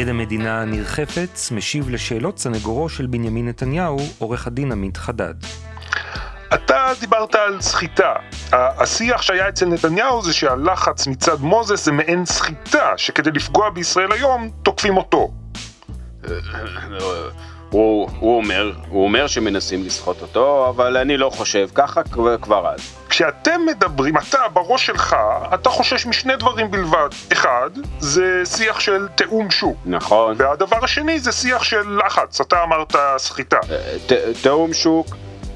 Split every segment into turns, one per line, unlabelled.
עד המדינה ניר חפץ משיב לשאלות סנגורו של בנימין נתניהו, עורך הדין עמית חדד.
אתה דיברת על סחיטה. השיח שהיה אצל נתניהו זה שהלחץ מצד מוזס זה מעין סחיטה, שכדי לפגוע בישראל היום, תוקפים אותו.
הוא, הוא אומר, הוא אומר שמנסים לסחוט אותו, אבל אני לא חושב ככה כבר, אז.
כשאתם מדברים, אתה בראש שלך, אתה חושש משני דברים בלבד. אחד, זה שיח של תיאום שוק.
נכון.
והדבר השני זה שיח של לחץ, אתה אמרת סחיטה.
אה, תיאום שוק,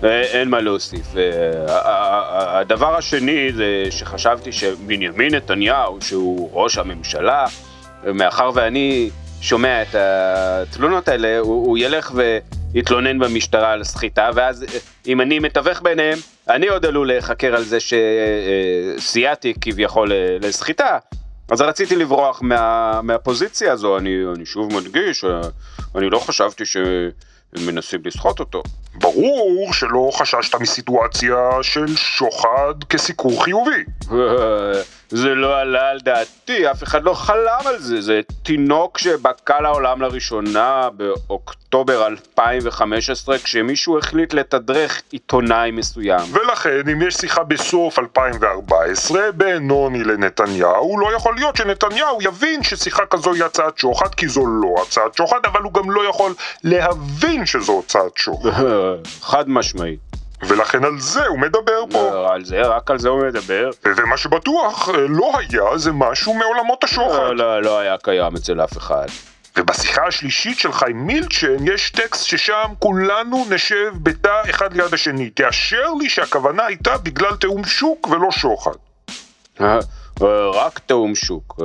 אה, אין מה להוסיף. אה, הדבר השני זה שחשבתי שבנימין נתניהו, שהוא ראש הממשלה, מאחר ואני שומע את התלונות האלה, הוא, הוא ילך ויתלונן במשטרה על סחיטה, ואז אם אני מתווך ביניהם, אני עוד עלול להיחקר על זה שסייעתי כביכול לסחיטה. אז רציתי לברוח מה, מהפוזיציה הזו, אני, אני שוב מדגיש, אני לא חשבתי שמנסים לסחוט אותו.
ברור שלא חששת מסיטואציה של שוחד כסיקור חיובי.
זה לא עלה על דעתי, אף אחד לא חלם על זה, זה תינוק שבקע לעולם לראשונה באוקטובר 2015 כשמישהו החליט לתדרך עיתונאי מסוים.
ולכן, אם יש שיחה בסוף 2014 בין נוני לנתניהו, לא יכול להיות שנתניהו יבין ששיחה כזו היא הצעת שוחד, כי זו לא הצעת שוחד, אבל הוא גם לא יכול להבין שזו הצעת שוחד.
חד משמעית.
ולכן על זה הוא מדבר פה.
על זה, רק על זה הוא מדבר.
ומה שבטוח אה, לא היה זה משהו מעולמות השוחד.
לא, לא, לא היה קיים אצל אף אחד.
ובשיחה השלישית שלך עם מילצ'ן יש טקסט ששם כולנו נשב בתא אחד ליד השני. תאשר לי שהכוונה הייתה בגלל תיאום שוק ולא שוחד.
אה, אה, רק תיאום שוק.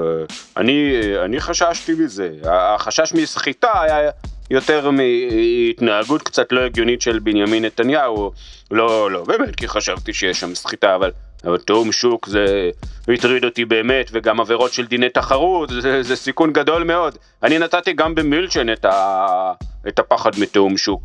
אני, אני חששתי מזה. החשש מסחיטה היה יותר מהתנהגות קצת לא הגיונית של בנימין נתניהו. לא, לא, באמת, כי חשבתי שיש שם סחיטה, אבל... אבל תיאום שוק זה הטריד אותי באמת, וגם עבירות של דיני תחרות, זה, זה סיכון גדול מאוד. אני נתתי גם במילצ'ן את, ה, את הפחד מתיאום שוק.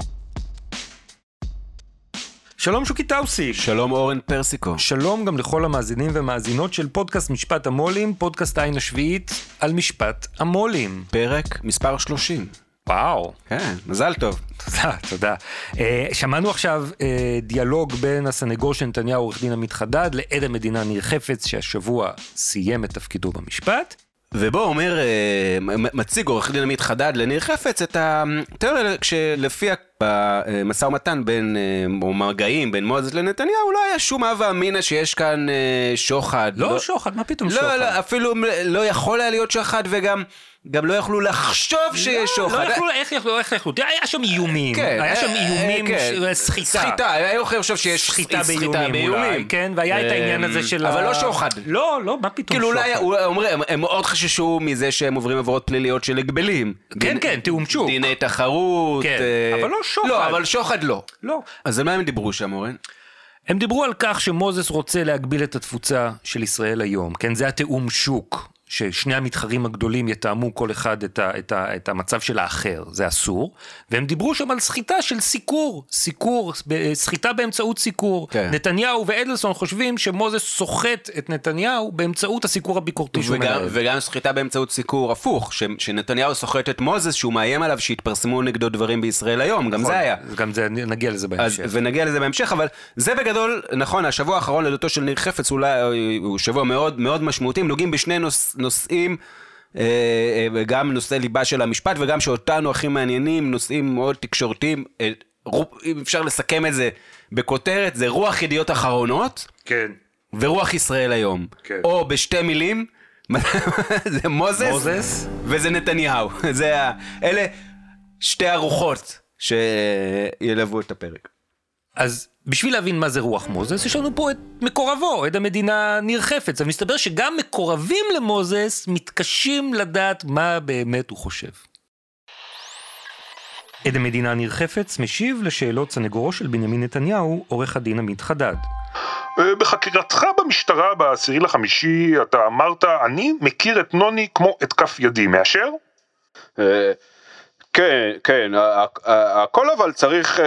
שלום שוקי טאוסיק.
שלום אורן פרסיקו.
שלום גם לכל המאזינים ומאזינות של פודקאסט משפט המו"לים, פודקאסט העין השביעית על משפט המו"לים.
פרק מספר 30.
וואו.
כן, מזל טוב.
תודה, תודה. Uh, שמענו עכשיו uh, דיאלוג בין הסנגור של נתניהו, עורך דין עמית חדד, לעד המדינה ניר חפץ, שהשבוע סיים את תפקידו במשפט.
ובו אומר, אה, מציג עורך דין עמית חדד לניר חפץ את התיאוריה שלפי המשא ומתן בין, או מרגעים בין מוזס לנתניהו, לא היה שום הווה אמינא שיש כאן שוחד.
לא, לא שוחד, מה פתאום
לא,
שוחד?
לא, אפילו לא יכול היה להיות שוחד וגם... גם לא יכלו לחשוב שיש שוחד.
לא יכלו, איך יכלו, איך יכלו, היה שם איומים,
כן,
היה שם איומים,
כן.
סחיטה.
סחיטה, היה לחשוב שיש
סחיטה באיומים אולי, כן, והיה את העניין הזה של
אבל. לא שוחד.
לא, לא, מה פתאום
כאילו
שוחד?
אולי, הוא אומר, הם- מאוד חששו מזה שהם עוברים עבירות פליליות של הגבלים.
כן, כן, תיאום שוק.
דיני תחרות.
כן,
אה,
אבל לא שוחד.
לא, אבל שוחד לא.
לא.
אז על מה הם דיברו שם, אורן?
הם דיברו על כך שמוזס רוצה להגביל את התפוצה של ישראל היום, כן, זה התיאום שוק, ששני המתחרים הגדולים יתאמו כל אחד את, ה, את, ה, את המצב של האחר, זה אסור, והם דיברו שם על סחיטה של סיקור, סיקור, סחיטה באמצעות סיקור.
כן.
נתניהו ואדלסון חושבים שמוזס סוחט את נתניהו באמצעות הסיקור הביקורתי שהוא
וגם,
מנהל.
וגם סחיטה באמצעות סיקור הפוך, ש, שנתניהו סוחט את מוזס שהוא מאיים עליו שיתפרסמו נגדו דברים בישראל היום, גם זה היה.
גם זה, נגיע לזה
אז,
בהמשך.
ונגיע לזה בהמשך, אבל זה בגדול, נכון, השבוע האחרון לדתו של ניר חפץ אולי הוא שבוע מאוד מאוד משמעותי, נוגעים בשני נוש, נושאים, אה, אה, גם נושאי ליבה של המשפט וגם שאותנו הכי מעניינים, נושאים מאוד תקשורתיים, אה, אם אפשר לסכם את זה בכותרת, זה רוח ידיעות אחרונות
כן.
ורוח ישראל היום.
כן.
או בשתי מילים, זה מוזס,
מוזס.
וזה נתניהו. זה ה... אלה שתי הרוחות שילוו את הפרק.
אז בשביל להבין מה זה רוח מוזס, יש לנו פה את מקורבו, עד המדינה ניר חפץ. אבל מסתבר שגם מקורבים למוזס מתקשים לדעת מה באמת הוא חושב. עד המדינה ניר חפץ משיב לשאלות סנגורו של בנימין נתניהו, עורך הדין עמית חדד.
אה, בחקירתך במשטרה בעשירי לחמישי אתה אמרת, אני מכיר את נוני כמו את כף ידי, מאשר?
כן, כן, הכל אבל צריך אה,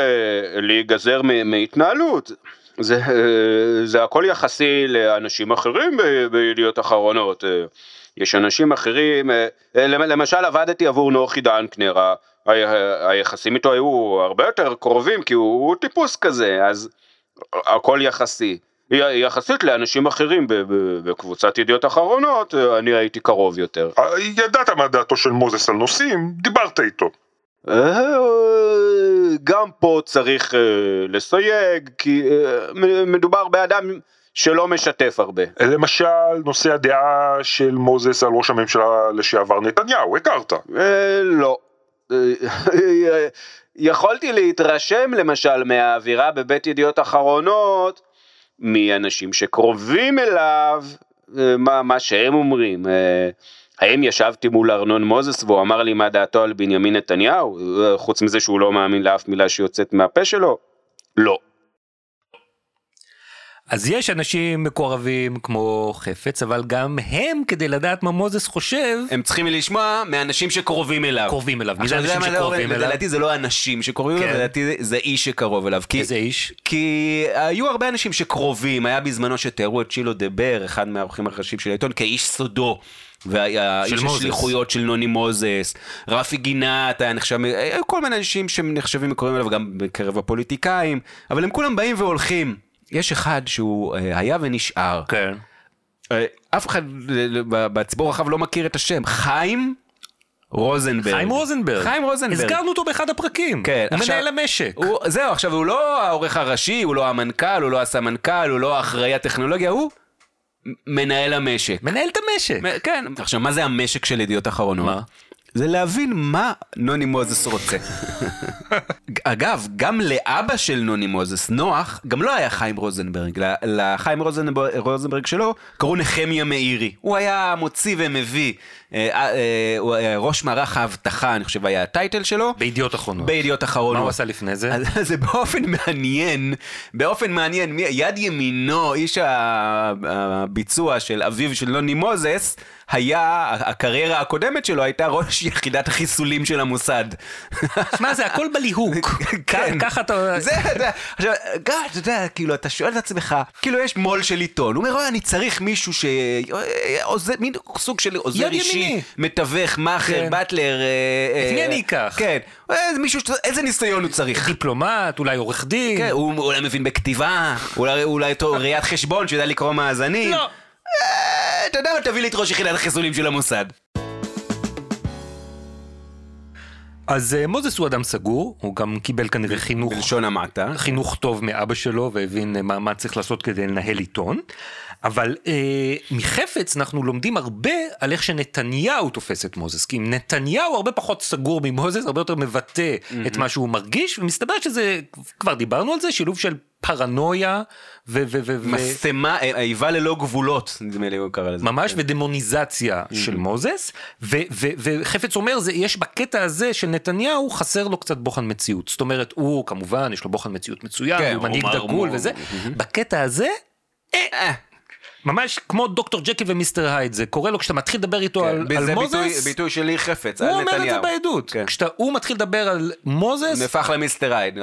להיגזר מהתנהלות. זה, אה, זה הכל יחסי לאנשים אחרים בידיעות אחרונות. אה, יש אנשים אחרים, למ- למשל עבדתי עבור נוחי דנקנר, היחסים איתו היו הרבה יותר קרובים כי הוא, הוא טיפוס כזה, אז הכל יחסי. יחסית לאנשים אחרים בקבוצת ידיעות אחרונות, אה, אני הייתי קרוב יותר.
אה, ידעת מה דעתו של מוזס על נושאים, דיברת איתו.
אה, גם פה צריך לסייג, כי מדובר באדם שלא משתף הרבה.
למשל, נושא הדעה של מוזס על ראש הממשלה לשעבר נתניהו, הכרת.
לא. יכולתי להתרשם למשל מהאווירה בבית ידיעות אחרונות, מאנשים שקרובים אליו, אה, מה, מה שהם אומרים. אה, האם ישבתי מול ארנון מוזס והוא אמר לי מה דעתו על בנימין נתניהו, אה, חוץ מזה שהוא לא מאמין לאף מילה שיוצאת מהפה שלו? לא.
אז יש אנשים מקורבים כמו חפץ, אבל גם הם, כדי לדעת מה מוזס חושב,
הם צריכים לשמוע מאנשים שקרובים אליו.
קרובים אליו. מי זה אנשים שקרובים אליו?
לדעתי זה לא אנשים שקרובים אליו,
כן.
לדעתי זה- איש שקרוב אליו.
איזה איש?
כי היו הרבה אנשים שקרובים, היה בזמנו שתיארו את צ'ילו דבר, אחד מהעורכים הראשיים של העיתון, כאיש סודו. והאיש. השליחויות של נוני מוזס, רפי גינת היה נחשב, היו כל מיני אנשים שנחשבים וקוראים אליו גם בקרב הפוליטיקאים, אבל הם כולם באים והולכים. יש אחד שהוא אה, היה ונשאר,
כן.
אה, אף אחד אה, ב- בציבור הרחב לא מכיר את השם, חיים רוזנברג.
חיים רוזנברג.
חיים רוזנברג.
הזכרנו אותו באחד הפרקים.
כן,
הוא
עכשיו-
מנהל המשק.
הוא, זהו, עכשיו הוא לא העורך הראשי, הוא לא המנכ"ל, הוא לא הסמנכ"ל, הוא לא האחראי הטכנולוגיה, הוא מנהל המשק.
מנהל את המשק.
מ- כן, עכשיו מה זה המשק של ידיעות אחרונות?
מה?
זה להבין מה נוני מוזס רוצה. אגב, גם לאבא של נוני מוזס, נוח, גם לא היה חיים רוזנברג. לחיים רוזנברג, רוזנברג שלו קראו נחמיה מאירי. הוא היה מוציא ומביא, אה, אה, היה ראש מערך האבטחה, אני חושב היה הטייטל שלו.
בידיעות אחרונות.
בידיעות אחרונות.
מה הוא עשה לפני זה?
אז זה באופן מעניין, באופן מעניין, מי- יד ימינו, איש הביצוע של אביו של נוני מוזס, היה, הקריירה הקודמת שלו הייתה ראש יחידת החיסולים של המוסד.
שמע, זה הכל בליהוק.
כן.
ככה אתה...
זה, אתה יודע, עכשיו, גם, אתה יודע, כאילו, אתה שואל את עצמך, כאילו, יש מו"ל של עיתון, הוא אומר, "אוי, אני צריך מישהו ש... עוזר, מין סוג של עוזר אישי,
ימיני.
מתווך, מאכר,
כן.
באטלר. אה,
את מי
אה,
אני אקח?
כן, איזה ש- איזה ניסיון הוא צריך?
דיפלומט, אולי עורך דין.
כן, הוא אולי מבין בכתיבה, אולי, ראיית חשבון שיודע לקרוא מאזנים.
לא.
אה, אתה יודע מה, תביא לי את ראש יחידת החיסולים של המוסד.
אז אה, מוזס הוא אדם סגור, הוא גם קיבל כנראה חינוך.
בלשון המעטה.
חינוך טוב מאבא שלו והבין אה, מה, מה צריך לעשות כדי לנהל עיתון. אבל אה, מחפץ אנחנו לומדים הרבה על איך שנתניהו תופס את מוזס. כי אם נתניהו הרבה פחות סגור ממוזס, הרבה יותר מבטא את מה שהוא מרגיש, ומסתבר שזה, כבר דיברנו על זה, שילוב של פרנויה ו... ו, ו,
משטמה, אה, איבה ללא גבולות, נדמה לי הוא קרא לזה.
ממש ודמוניזציה של מוזס, ו- ו- וחפץ אומר, זה, יש בקטע הזה של נתניהו, חסר לו קצת בוחן מציאות. זאת אומרת, הוא כמובן, יש לו בוחן מציאות מצוין,
כן,
הוא מנהיג דגול וזה, בקטע הזה,
אה,
ממש כמו דוקטור ג'קי ומיסטר הייד, זה קורה לו כשאתה מתחיל לדבר איתו על,
כן,
על
זה
מוזס,
ביטוי- ביטוי של לי חפץ, על
הוא
נתניהו.
אומר את זה בעדות.
כן.
כשהוא מתחיל לדבר על מוזס,
נהפך למיסטר הייד,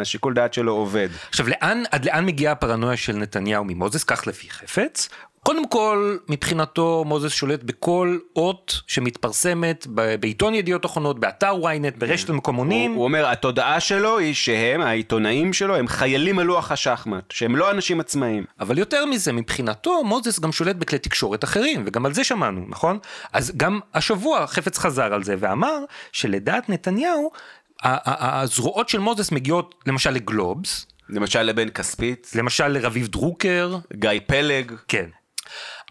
השיקול דעת שלו עובד.
עכשיו לאן, עד לאן מגיעה הפרנויה של נתניהו ממוזס, כך לפי חפץ? קודם כל, מבחינתו מוזס שולט בכל אות שמתפרסמת בעיתון ידיעות אחרונות, באתר ynet, ברשת המקומונים.
הוא הוא אומר, התודעה שלו היא שהם, העיתונאים שלו, הם חיילים על לוח השחמט, שהם לא אנשים עצמאיים.
אבל יותר מזה, מבחינתו מוזס גם שולט בכלי תקשורת אחרים, וגם על זה שמענו, נכון? אז גם השבוע חפץ חזר על זה ואמר שלדעת נתניהו, הזרועות של מוזס מגיעות למשל לגלובס,
למשל לבן כספית,
למשל לרביב דרוקר,
גיא פלג.
כן.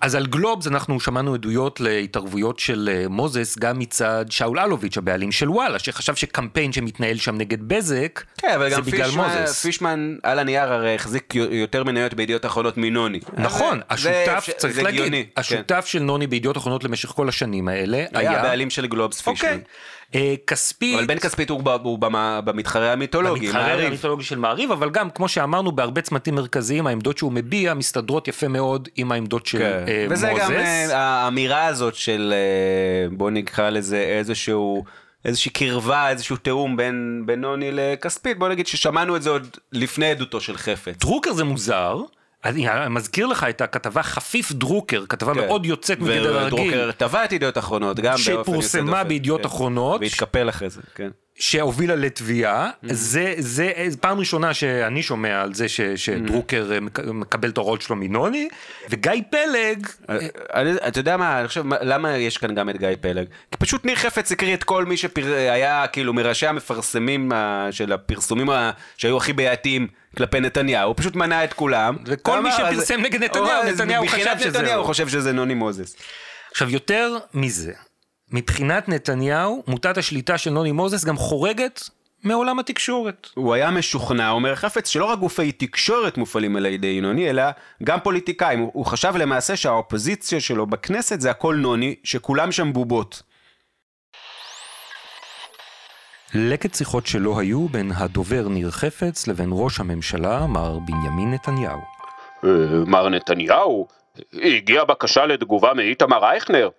אז על גלובס אנחנו שמענו עדויות להתערבויות של אה, מוזס גם מצד שאול אלוביץ', הבעלים של וואלה, שחשב שקמפיין שמתנהל שם נגד בזק,
כן, אבל גם פישמן,
מוזס.
פישמן על הנייר הרי החזיק יותר מניות בידיעות אחרונות מנוני.
נכון,
זה-
השותף,
זה-
צריך
זה
להגיד,
הגיוני, כן.
השותף של נוני בידיעות אחרונות למשך כל השנים האלה
היה
היה...
הבעלים של גלובס פישמן.
אוקיי. אה, כספית...
אבל בן כספית הוא במתחרה המיתולוגי, מעריב.
המיתולוגי של מעריב, אבל גם, כמו שאמרנו, בהרבה צמתים מרכזיים, העמדות שהוא מביע מסתדרות יפה מאוד עם העמדות של
כן.
אה,
וזה
מוזס.
גם אה, האמירה הזאת של בוא נקרא לזה איזשהו איזושהי קרבה איזשהו תיאום בין בין נוני לכספית בוא נגיד ששמענו את זה עוד לפני עדותו של חפץ.
דרוקר זה מוזר. אני מזכיר לך את הכתבה חפיף דרוקר, כתבה
כן.
מאוד יוצאת מגדר הרגיל,
ודרוקר תבע את ידיעות אחרונות גם באופן יוצא
שפורסמה
דופן.
בידיעות
כן.
אחרונות.
והתקפל אחרי זה, כן.
שהובילה לתביעה,
Mm-hmm.
זה, זה פעם ראשונה שאני שומע על זה ש, שדרוקר אה, מק- מקבל את ההוראות שלו מנוני, וגיא פלג,
אה, אתה יודע מה, אני חושב, מה- למה יש כאן גם את גיא פלג? כי פשוט ניר חפץ הקריא את כל מי שהיה כאילו מראשי המפרסמים ה- של הפרסומים שהיו הכי בעייתיים כלפי נתניהו, הוא פשוט מנה את כולם.
וכל מי שפרסם נגד נתניהו, נתניהו חשב
מבחינת
שזה
נתניהו
הוא.
חושב שזה נוני מוזס.
עכשיו יותר מזה, מבחינת נתניהו, מוטת השליטה של נוני מוזס גם חורגת מעולם התקשורת.
הוא היה משוכנע, אומר חפץ, שלא רק גופי תקשורת מופעלים על ידי נוני, אלא גם פוליטיקאים. הוא, הוא חשב למעשה שהאופוזיציה שלו בכנסת זה הכל נוני, שכולם שם בובות.
לקט שיחות שלא היו בין הדובר ניר חפץ לבין ראש הממשלה מר בנימין נתניהו.
אה, מר נתניהו, הגיעה בקשה לתגובה מאיתמר אייכנר.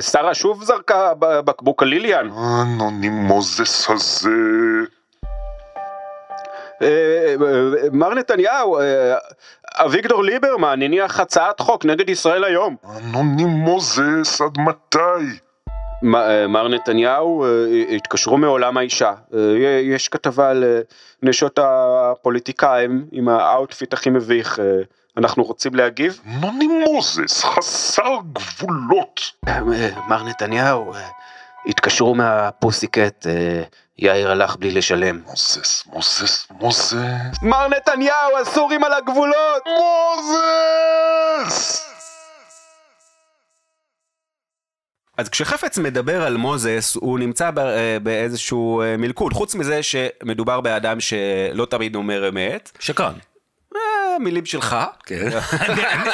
שרה שוב זרקה בקבוק הליליאן.
אנוני מוזס הזה.
אה, אה, מר נתניהו, אה, אביגדור ליברמן הניח הצעת חוק נגד ישראל היום.
נוני מוזס, עד מתי?
מר נתניהו, התקשרו מעולם האישה. יש כתבה על נשות הפוליטיקאים עם ה outfit הכי מביך. אנחנו רוצים להגיב?
נוני מוזס, חסר גבולות.
אה, מר נתניהו, אה, התקשרו מה Pussycat, אה, יאיר הלך בלי לשלם.
מוזס, מוזס, מוזס.
מר נתניהו, הסורים על הגבולות!
מוזס!
אז כשחפץ מדבר על מוזס, הוא נמצא באיזשהו מלכוד. חוץ מזה שמדובר באדם שלא תמיד אומר אמת.
שקרן.
אה, מילים שלך.
כן.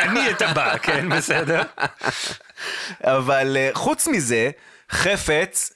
אני- את הבא, כן, בסדר.
אבל אה, חוץ מזה, חפץ,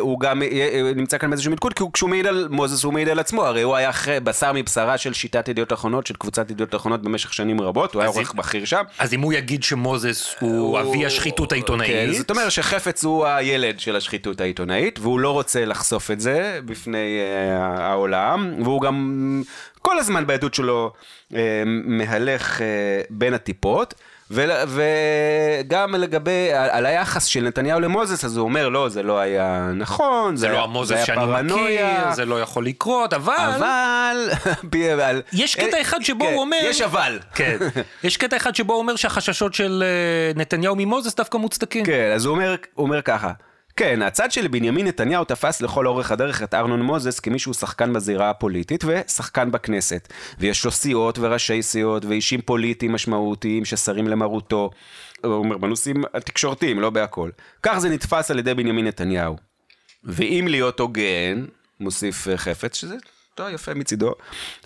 הוא גם אה, אה, נמצא כאן באיזשהו מלכוד, כי הוא- כשהוא מעיד על מוזס הוא מעיד על עצמו, הרי הוא היה אחרי- בשר מבשרה של שיטת ידיעות אחרונות, של קבוצת ידיעות אחרונות במשך שנים רבות, הוא היה עורך בכיר שם.
אז אם הוא יגיד שמוזס הוא אבי השחיתות
כן,
העיתונאית,
זאת אומרת שחפץ הוא הילד של השחיתות העיתונאית, והוא לא רוצה לחשוף את זה בפני אה, העולם, והוא גם כל הזמן בעדות שלו אה, מהלך אה, בין הטיפות. וגם לגבי, על היחס של נתניהו למוזס, אז הוא אומר, לא, זה לא היה נכון,
זה
היה-
לא המוזס שאני
פרנויה,
מכיר, זה לא יכול לקרות, אבל...
אבל...
יש קטע אחד שבו
כן,
הוא אומר...
יש אבל.
כן. יש קטע אחד שבו הוא אומר שהחששות של אה, נתניהו ממוזס דווקא מוצדקים.
כן, אז הוא אומר, הוא אומר ככה. כן, הצד של בנימין נתניהו תפס לכל אורך הדרך את ארנון מוזס כמי שהוא שחקן בזירה הפוליטית ושחקן בכנסת. ויש לו סיעות וראשי סיעות ואישים פוליטיים משמעותיים שסרים למרותו. הוא אומר, בנושאים התקשורתיים, לא בהכל. כך זה נתפס על ידי בנימין נתניהו. ואם להיות הוגן, מוסיף אה, חפץ, שזה טוב, יפה מצידו,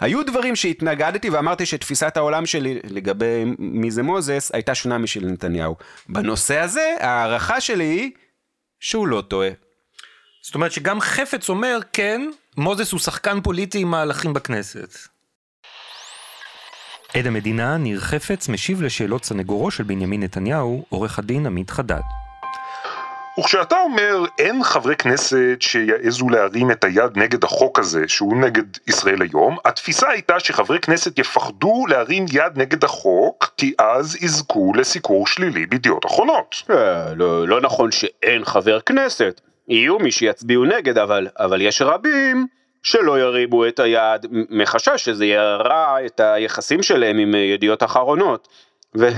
היו דברים שהתנגדתי ואמרתי שתפיסת העולם שלי לגבי מי זה מוזס הייתה שונה משל נתניהו. בנושא הזה, ההערכה שלי היא שהוא לא טועה.
זאת אומרת שגם חפץ אומר, כן, מוזס הוא שחקן פוליטי עם מהלכים בכנסת. עד המדינה, ניר חפץ, משיב לשאלות סנגורו של בנימין נתניהו, עורך הדין עמית חדד.
וכשאתה אומר אין חברי כנסת שיעזו להרים את היד נגד החוק הזה שהוא נגד ישראל היום, התפיסה הייתה שחברי כנסת יפחדו להרים יד נגד החוק כי אז יזכו לסיקור שלילי בידיעות אחרונות.
אה, לא, לא נכון שאין חבר כנסת. יהיו מי שיצביעו נגד, אבל, אבל יש רבים שלא ירימו את היד מחשש שזה ירע את היחסים שלהם עם אה, ידיעות אחרונות. ו,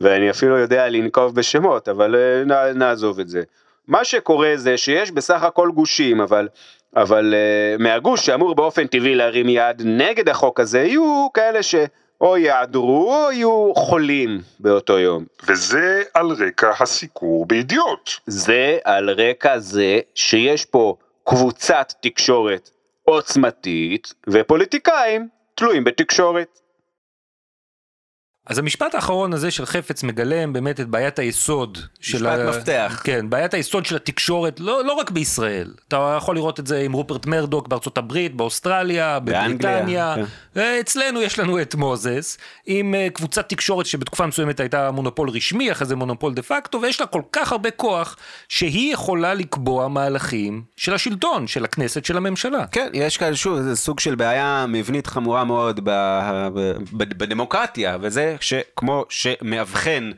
ואני אפילו יודע לנקוב בשמות, אבל אה, נ, נעזוב את זה. מה שקורה זה שיש בסך הכל גושים, אבל, אבל uh, מהגוש שאמור באופן טבעי להרים יד נגד החוק הזה, יהיו כאלה ש... או יעדרו או יהיו חולים באותו יום.
וזה על רקע הסיקור בידיעות.
זה על רקע זה שיש פה קבוצת תקשורת עוצמתית ופוליטיקאים תלויים בתקשורת.
אז המשפט האחרון הזה של חפץ מגלם באמת את בעיית היסוד של
משפט מפתח.
כן, בעיית היסוד של התקשורת, לא, לא רק בישראל. אתה יכול לראות את זה עם רופרט מרדוק בארצות הברית, באוסטרליה, בבריטניה.
כן.
אצלנו יש לנו את מוזס, עם אה, קבוצת תקשורת שבתקופה מסוימת הייתה מונופול רשמי, אחרי זה מונופול דה פקטו, ויש לה כל כך הרבה כוח, שהיא יכולה לקבוע מהלכים של השלטון, של הכנסת, של הממשלה.
כן, יש כאן שוב, זה סוג של בעיה מבנית חמורה מאוד ב, ב, ב, בדמוקרטיה, וזה שכמו שמאבחן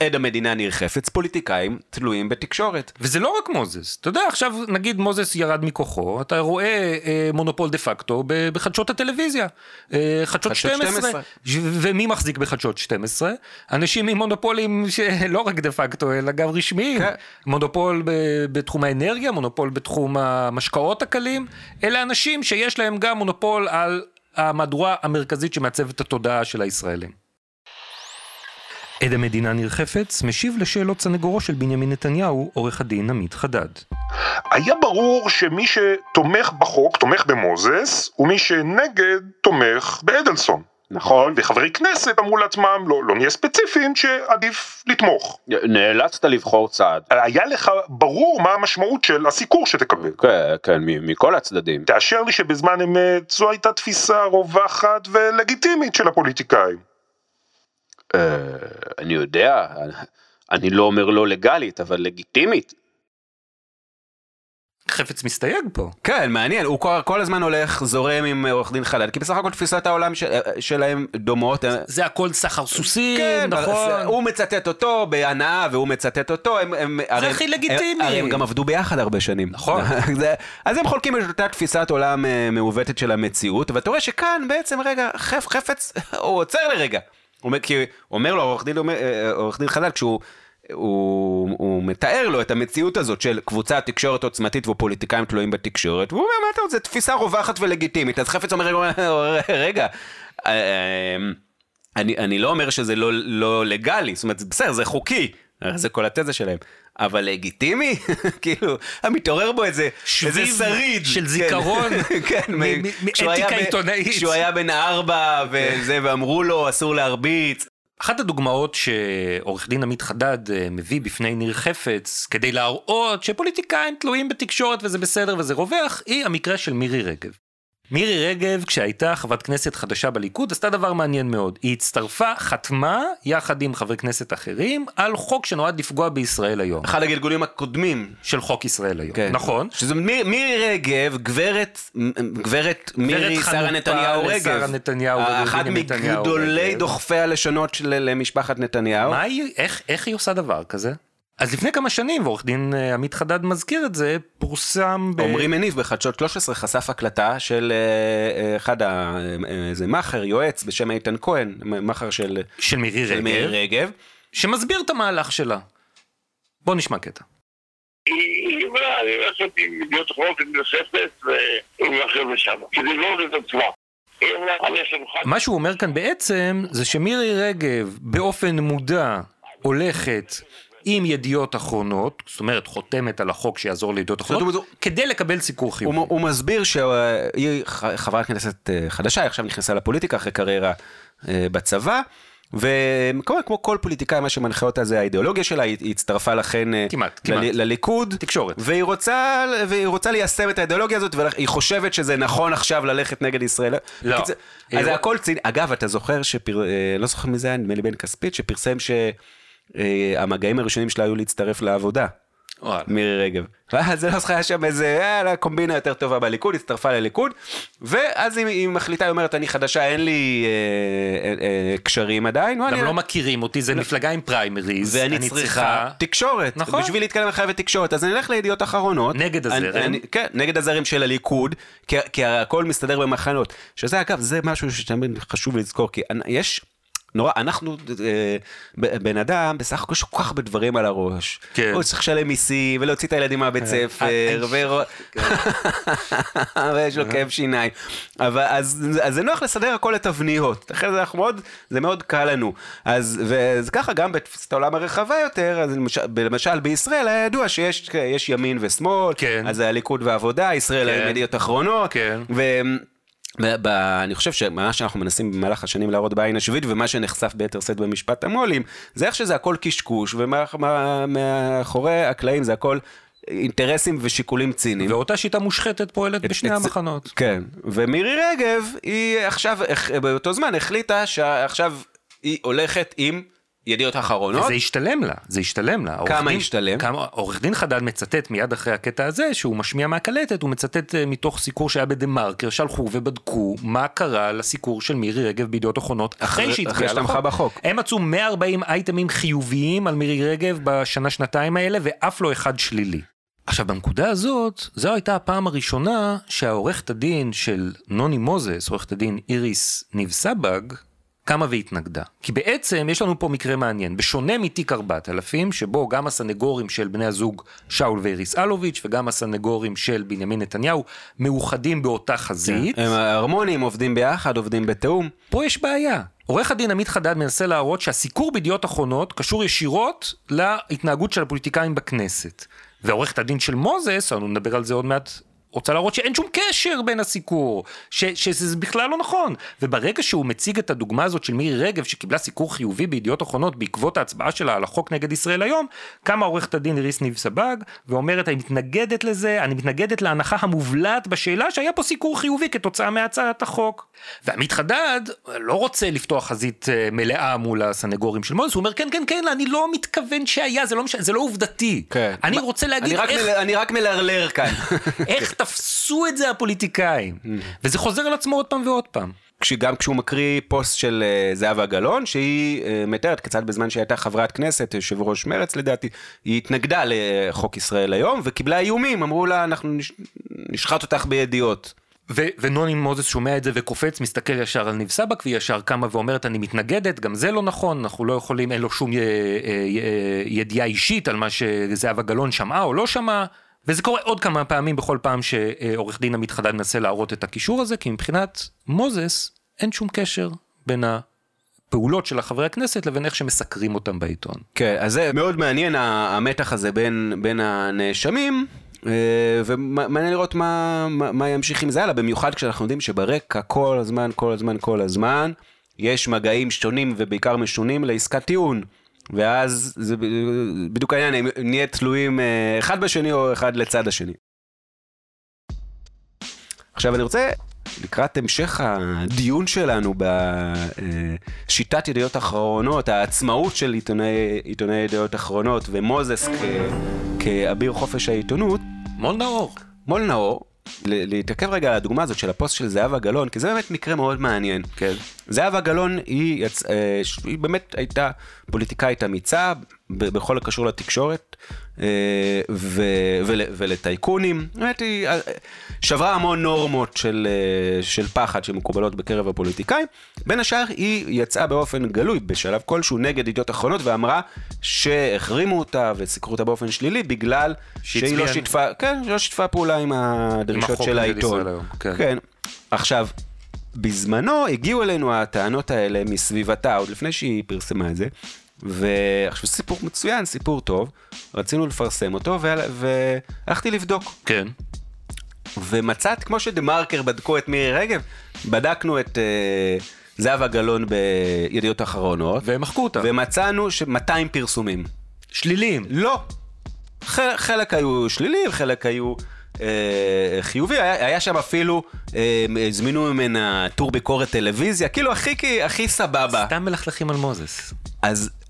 עד המדינה ניר חפץ, פוליטיקאים תלויים בתקשורת.
וזה לא רק מוזס, אתה יודע, עכשיו נגיד מוזס ירד מכוחו, אתה רואה אה, מונופול דה פקטו בחדשות הטלוויזיה. אה, חדשות
חדשות
12,
12.
ו- ומי מחזיק בחדשות 12? אנשים עם מונופולים שלא רק דה פקטו, אלא גם רשמיים.
כן.
מונופול ב- בתחום האנרגיה, מונופול בתחום המשקאות הקלים, אלה אנשים שיש להם גם מונופול על המהדורה המרכזית שמעצבת את התודעה של הישראלים. עד המדינה ניר חפץ משיב לשאלות סנגורו של בנימין נתניהו, עורך הדין עמית חדד.
היה ברור שמי שתומך בחוק תומך במוזס, ומי שנגד תומך באדלסון.
נכון?
וחברי כנסת אמרו לעצמם, לא, לא נהיה ספציפיים, שעדיף לתמוך.
נאלצת לבחור צעד.
היה לך ברור מה המשמעות של הסיקור שתקבל.
כן, כן, מ- מכל הצדדים.
תאשר לי שבזמן אמת זו הייתה תפיסה רווחת ולגיטימית של הפוליטיקאים.
אה, אני יודע, אני לא אומר לא לגלית, אבל לגיטימית.
חפץ מסתייג פה.
כן, מעניין, הוא כל, כל הזמן הולך, זורם עם עורך דין חדד, כי בסך הכל תפיסת העולם של, שלהם דומות.
זה הכל סחר סוסים,
כן,
נכון?
הוא מצטט אותו בהנאה והוא מצטט אותו, הם, הם, הרי-
הכי לגיטימי.
הם, הרי הם גם עבדו ביחד הרבה שנים.
נכון.
זה, אז הם חולקים את אותה תפיסת עולם אה, מעוותת של המציאות, ואתה רואה שכאן בעצם, רגע, חפ, חפץ, הוא עוצר לרגע. הוא אומר, כי אומר לו עורך דין, אה, עורך דין חדד, כשהוא... הוא, הוא מתאר לו את המציאות הזאת של קבוצת תקשורת עוצמתית ופוליטיקאים תלויים בתקשורת, והוא אומר, מה אתה רוצה, תפיסה רווחת ולגיטימית. אז חפץ אומר, רגע, רגע, אה, אני, אני לא אומר שזה לא, לא לגלי, זאת אומרת, בסדר, זה חוקי, זה כל התזה שלהם, אבל לגיטימי? כאילו, מתעורר בו איזה,
שביב
איזה שריד.
של
כן.
זיכרון
כן,
מ-
מ-
מ- מאתיקה עיתונאית.
כשהוא היה בן ארבע וזה, ואמרו לו, אסור להרביץ.
אחת הדוגמאות שעורך דין עמית חדד אה, מביא בפני ניר חפץ כדי להראות שפוליטיקאים תלויים בתקשורת וזה בסדר וזה רווח, היא המקרה של מירי רגב. מירי רגב, כשהייתה חברת כנסת חדשה בליכוד, עשתה דבר מעניין מאוד. היא הצטרפה, חתמה, יחד עם חברי כנסת אחרים, על חוק שנועד לפגוע בישראל היום.
אחד הגלגולים הקודמים.
של חוק ישראל היום.
כן.
נכון.
שזה מיר, מירי רגב, גברת, גברת מירי שרה נתניהו רגב.
לשרה נתניהו
אחת
ובנימין נתניהו
מגדולי
רגב.
דוחפי הלשונות של, למשפחת נתניהו.
מה היא, איך, איך היא עושה דבר כזה? אז לפני כמה שנים, ועורך דין אה, עמית חדד מזכיר את זה, פורסם ב...
עמרי מניב בחדשות 13 חשף הקלטה של אה, אה, אחד ה... איזה מאכר, יועץ בשם איתן כהן, מאכר של,
של מירי
של
רגב,
מירי רגב.
שמסביר את המהלך שלה. בוא נשמע קטע.
היא אמרה, אני הולכת עם ידיעות אחרונות, עם נוספת, והיא מאחר לשם, כדי לא את עצמה. היא אמרה, אני עכשיו חד...
מה שהוא אומר כאן בעצם, זה שמירי רגב באופן מודע הולכת עם ידיעות אחרונות, זאת אומרת חותמת על החוק שיעזור לידיעות אחרונות,
אומרת,
כדי לקבל סיקור
הוא,
חיובי.
הוא מסביר שהיא חברת כנסת אה, חדשה, היא עכשיו נכנסה לפוליטיקה אחרי קריירה אה, בצבא. וכמובן כמו כל פוליטיקאי מה שמנחה אותה זה האידיאולוגיה שלה, היא הצטרפה לכן אה,
כמעט,
ל-
כמעט.
לליכוד,
תקשורת.
והיא רוצה, והיא רוצה ליישם את האידיאולוגיה הזאת, והיא חושבת שזה נכון עכשיו ללכת נגד ישראל.
לא.
בקיצור, אז זה הכל ציני, אגב אתה זוכר, שפר... לא זוכר מי זה היה, נדמה לי בן כספית, שפרסם שהמגעים הראשונים שלה היו להצטרף לעבודה.
וואלה.
מירי רגב. ואז זה לא זוכר, היה שם איזה אה, קומבינה יותר טובה בליכוד, הצטרפה לליכוד, ואז היא, היא מחליטה, היא אומרת, אני חדשה, אין לי אה, אה, אה, קשרים עדיין,
גם
אני,
לא מכירים אותי, זה מפלגה עם פריימריז.
ואני
אני
צריכה תקשורת.
נכון.
בשביל להתקדם אני חייבת תקשורת, אז אני אלך לידיעות אחרונות.
נגד
אני-
הזרם.
אני- כן, נגד הזרם של הליכוד, כי, כי הכל מסתדר במחנות. שזה אגב, זה משהו שתמיד חשוב לזכור, כי אני- יש... נורא, אנחנו, אה, בן אדם, בסך הכל יש כל כך הרבה דברים על הראש.
כן.
הוא צריך לשלם מיסים, ולהוציא את הילדים מהבית ספר, ו- ויש לו כאב שיניים. אבל אז, זה נוח לסדר הכל לתבניות. אחרי זה אנחנו מאוד, זה מאוד קל לנו. אז, ככה גם בתפיסת העולם הרחבה יותר, אז למשל, בישראל היה ידוע שיש יש ימין ושמאל,
כן.
אז הליכוד והעבודה, ישראל
כן.
כן. ידיעות אחרונות. ב- ב- אני חושב שמה שאנחנו מנסים במהלך השנים להראות בעין השביעית ומה שנחשף ביתר שאת במשפט המו"לים זה איך שזה הכל קשקוש ומאחורי הקלעים זה הכל אינטרסים ושיקולים ציניים.
ואותה שיטה מושחתת פועלת בשני
את-
המחנות.
כן, ומירי רגב היא עכשיו, באותו זמן החליטה שעכשיו היא הולכת עם ידיעות אחרונות.
וזה השתלם לה, זה השתלם לה.
כמה
דין-
השתלם?
כמה, עורך דין חדד מצטט מיד אחרי הקטע הזה, שהוא משמיע מהקלטת, הוא מצטט אה, מתוך סיקור שהיה בדה מרקר, שהלכו ובדקו מה קרה לסיקור של מירי רגב בידיעות אחרונות, אחרי
אחרי
שהתחילה
שתמכה בחוק.
הם מצאו 140 אייטמים חיוביים על מירי רגב בשנה שנתיים האלה, ואף לא אחד שלילי. עכשיו בנקודה הזאת, זו הייתה הפעם הראשונה שהעורכת הדין של נוני מוזס, עורכת הדין איריס ניב סבג, קמה והתנגדה. כי בעצם יש לנו פה מקרה מעניין. בשונה מתיק 4000, שבו גם הסנגורים של בני הזוג שאול ואיריס אלוביץ' וגם הסנגורים של בנימין נתניהו מאוחדים באותה חזית,
הם ההרמונים עובדים ביחד, עובדים בתיאום.
פה יש בעיה. עורך הדין עמית חדד מנסה להראות שהסיקור בידיעות אחרונות קשור ישירות להתנהגות של הפוליטיקאים בכנסת. ועורכת הדין של מוזס, אנחנו נדבר על זה עוד מעט, רוצה להראות שאין שום קשר בין הסיקור, ש, שזה בכלל לא נכון. וברגע שהוא מציג את הדוגמה הזאת של מירי רגב, שקיבלה סיקור חיובי בידיעות אחרונות בעקבות ההצבעה שלה על החוק נגד ישראל היום, קמה עורכת הדין איריס ניב סבג, ואומרת, אני מתנגדת לזה, אני מתנגדת להנחה המובלעת בשאלה שהיה פה סיקור חיובי כתוצאה מהצעת החוק. ועמית חדד לא רוצה לפתוח חזית אה, מלאה מול הסנגורים של מוזס, הוא אומר, כן, כן, כן, אני לא מתכוון שהיה, זה לא, משנה, זה לא עובדתי. אני רוצה להגיד
אני רק,
איך...
מל... אני רק מלרלר כאן.
איך תפסו את זה הפוליטיקאים. וזה חוזר על עצמו עוד פעם ועוד פעם.
גם כשהוא מקריא פוסט של אה, זהבה גלאון, שהיא אה, מתארת כיצד בזמן שהייתה חברת כנסת, יושב ראש מרץ לדעתי, היא התנגדה לחוק ישראל היום, וקיבלה איומים, אמרו לה, אנחנו נש... נשחט אותך בידיעות.
ו- ונוני מוזס שומע את זה וקופץ, מסתכל ישר על ניב סבק, והיא ישר קמה ואומרת, אני מתנגדת, גם זה לא נכון, אנחנו לא יכולים, אין לו שום י- י- י- ידיעה אישית על מה שזהבה גלאון שמעה או לא שמעה. וזה קורה עוד כמה פעמים בכל פעם שעורך דין עמית חדד מנסה להראות את הקישור הזה, כי מבחינת מוזס אין שום קשר בין הפעולות של החברי הכנסת לבין איך שמסקרים אותם בעיתון.
כן, אז זה מאוד מעניין ה- המתח הזה בין, בין הנאשמים, אה, ומעניין לראות מה, מה, מה ימשיך עם זה הלאה, במיוחד כשאנחנו יודעים שברקע כל הזמן, כל הזמן, כל הזמן, יש מגעים שונים ובעיקר משונים לעסקת טיעון. ואז זה בדיוק העניין, אם נהיה תלויים אה, אחד בשני או אחד לצד השני. עכשיו אני רוצה, לקראת המשך הדיון שלנו בשיטת ידיעות אחרונות, העצמאות של עיתוני, עיתוני ידיעות אחרונות ומוזס כ, כאביר חופש העיתונות,
מול נאור.
מול נאור, להתעכב רגע על הדוגמה הזאת של הפוסט של זהבה גלאון, כי זה באמת מקרה מאוד מעניין.
כן.
זהבה גלאון היא, יצ... אה, היא באמת הייתה פוליטיקאית אמיצה בכל הקשור לתקשורת ו... ול... ולטייקונים. באמת היא אה, שברה המון נורמות של, אה, של פחד שמקובלות בקרב הפוליטיקאים. בין השאר היא יצאה באופן גלוי בשלב כלשהו נגד ידיעות אחרונות ואמרה שהחרימו אותה וסיקרו אותה באופן שלילי בגלל שהיא לא שיתפה, כן, לא שיתפה פעולה עם הדרישות
החוק
של העיתון.
היום, כן.
כן. עכשיו, בזמנו הגיעו אלינו הטענות האלה מסביבתה, עוד לפני שהיא פרסמה את זה, ועכשיו סיפור מצוין, סיפור טוב, רצינו לפרסם אותו, והל- והלכתי לבדוק.
כן.
ומצאת, כמו שדה מרקר בדקו את מירי רגב, בדקנו את uh, זהבה גלאון בידיעות אחרונות,
והם מחקו אותה.
ומצאנו ש-200 פרסומים.
שליליים.
לא. חלק, חלק היו שליליים, חלק היו אה, חיובי, היה, היה שם אפילו, אה, הזמינו ממנה טור ביקורת טלוויזיה, כאילו הכי, הכי סבבה.
סתם מלכלכים על מוזס.
אז אה, אה,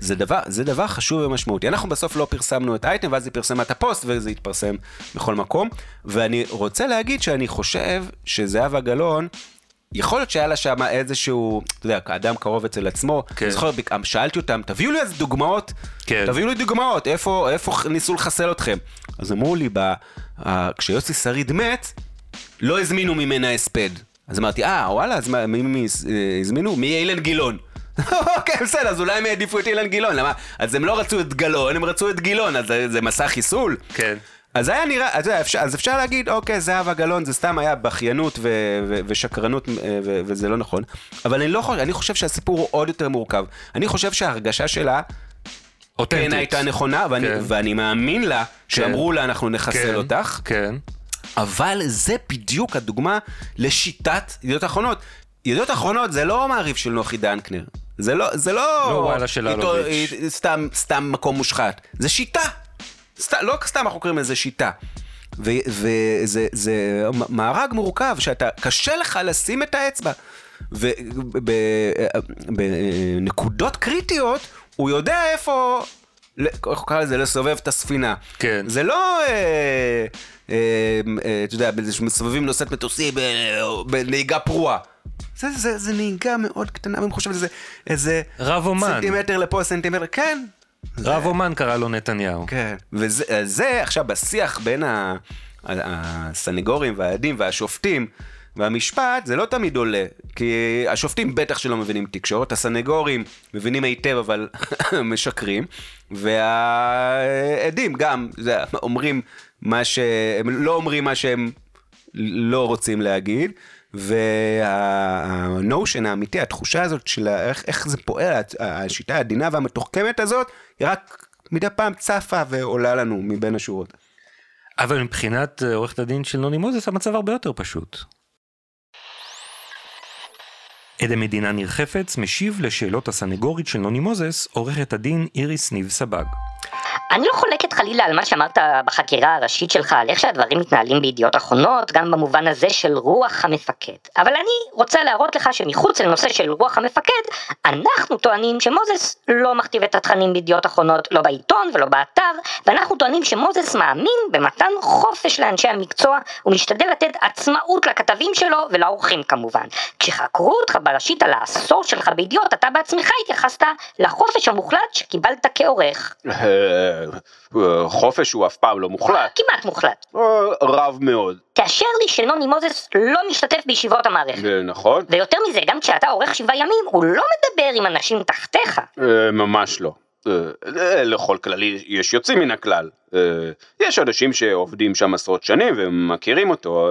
זה דבר, זה דבר חשוב ומשמעותי. אנחנו בסוף לא פרסמנו את האייטם, ואז היא פרסמה את הפוסט, וזה התפרסם בכל מקום. ואני רוצה להגיד שאני חושב שזהבה גלאון, יכול להיות שהיה לה שם איזשהו, אתה יודע, אדם קרוב אצל עצמו,
כן.
אני זוכר, שאלתי אותם, תביאו לי איזה דוגמאות,
כן.
תביאו לי דוגמאות, איפה, איפה ניסו לחסל אתכם. אז אמרו לי, ב, כשיוסי שריד מת, לא הזמינו ממנה הספד. אז אמרתי, אה, וואלה, אז מה- מי מי אה, הזמינו? מאילן גילאון. אוקיי, בסדר, אז אולי הם העדיפו את אילן גילאון, למה? אז הם לא רצו את גלאון, הם רצו את גילאון, אז זה, מסע חיסול?
כן.
אז היה נראה, אז, אתה יודע, אפשר, אז אפשר להגיד, אוקיי, זהבה גלאון זה סתם היה בכיינות ו, ו, ושקרנות אה, ו, וזה לא נכון. אבל אני לא חושב, אני חושב שהסיפור הוא עוד יותר מורכב. אני חושב שההרגשה שלה
אותנטית.
כן הייתה נכונה, ואני,
כן.
ואני מאמין לה שאמרו לה, אנחנו נחסל
כן,
אותך.
כן.
אבל זה בדיוק הדוגמה לשיטת ידיעות אחרונות. ידיעות אחרונות זה לא מעריב של נוחי דנקנר. זה לא, זה לא...
לא וואלה של אלוביץ'.
סתם, סתם מקום מושחת. זה שיטה. סת, לא סתם אנחנו קוראים לזה שיטה. וזה זה מארג מורכב שאתה, קשה לך לשים את האצבע. ובנקודות קריטיות, הוא יודע איפה, איך הוא קרא לזה? לסובב את הספינה.
כן.
זה לא, אה, אה, אה, אתה יודע, באיזה שמסובבים נושאת מטוסים בנהיגה פרועה. זה, זה, זה נהיגה מאוד קטנה, ואני חושב שזה איזה...
רב אומן.
סנטימטר לפה, סנטימטר, כן.
רב אומן קרא לו נתניהו.
כן. וזה זה עכשיו בשיח בין ה- הסנגורים והעדים והשופטים והמשפט, זה לא תמיד עולה. כי השופטים בטח שלא מבינים תקשורת, הסנגורים מבינים היטב אבל משקרים, והעדים גם, זה, אומרים מה ש... הם לא אומרים מה שהם לא רוצים להגיד. והנושן האמיתי, התחושה הזאת של איך, איך זה פועל, השיטה העדינה והמתוחכמת הזאת, היא רק מדי פעם צפה ועולה לנו מבין השורות.
אבל מבחינת אה, עורכת הדין של נוני מוזס המצב הרבה יותר פשוט. עד המדינה ניר חפץ משיב לשאלות הסנגורית של נוני מוזס, עורכת הדין איריס ניב סבג.
אני לא חולקת חלילה על מה שאמרת בחקירה הראשית שלך, על איך שהדברים מתנהלים בידיעות אחרונות, גם במובן הזה של רוח המפקד. אבל אני רוצה להראות לך שמחוץ לנושא של רוח המפקד, אנחנו טוענים שמוזס לא מכתיב את התכנים בידיעות אחרונות, לא בעיתון ולא באתר, ואנחנו טוענים שמוזס מאמין במתן חופש לאנשי המקצוע, ומשתדל לתת עצמאות לכתבים שלו ולעורכים כמובן. כשחקרו אותך בראשית על העשור שלך בידיעות, אתה בעצמך התייחסת לחופש המוחלט שקיבלת כעורך.
חופש הוא אף פעם לא מוחלט,
כמעט מוחלט.
אה, רב מאוד,
תאשר לי שנוני מוזס לא משתתף בישיבות המערכת.
אה, נכון?
ויותר מזה, גם כשאתה עורך שבעה ימים, הוא לא מדבר עם אנשים תחתיך.
אה, ממש לא. לכל כללי יש יוצאים מן הכלל. יש אנשים שעובדים שם עשרות שנים ומכירים אותו,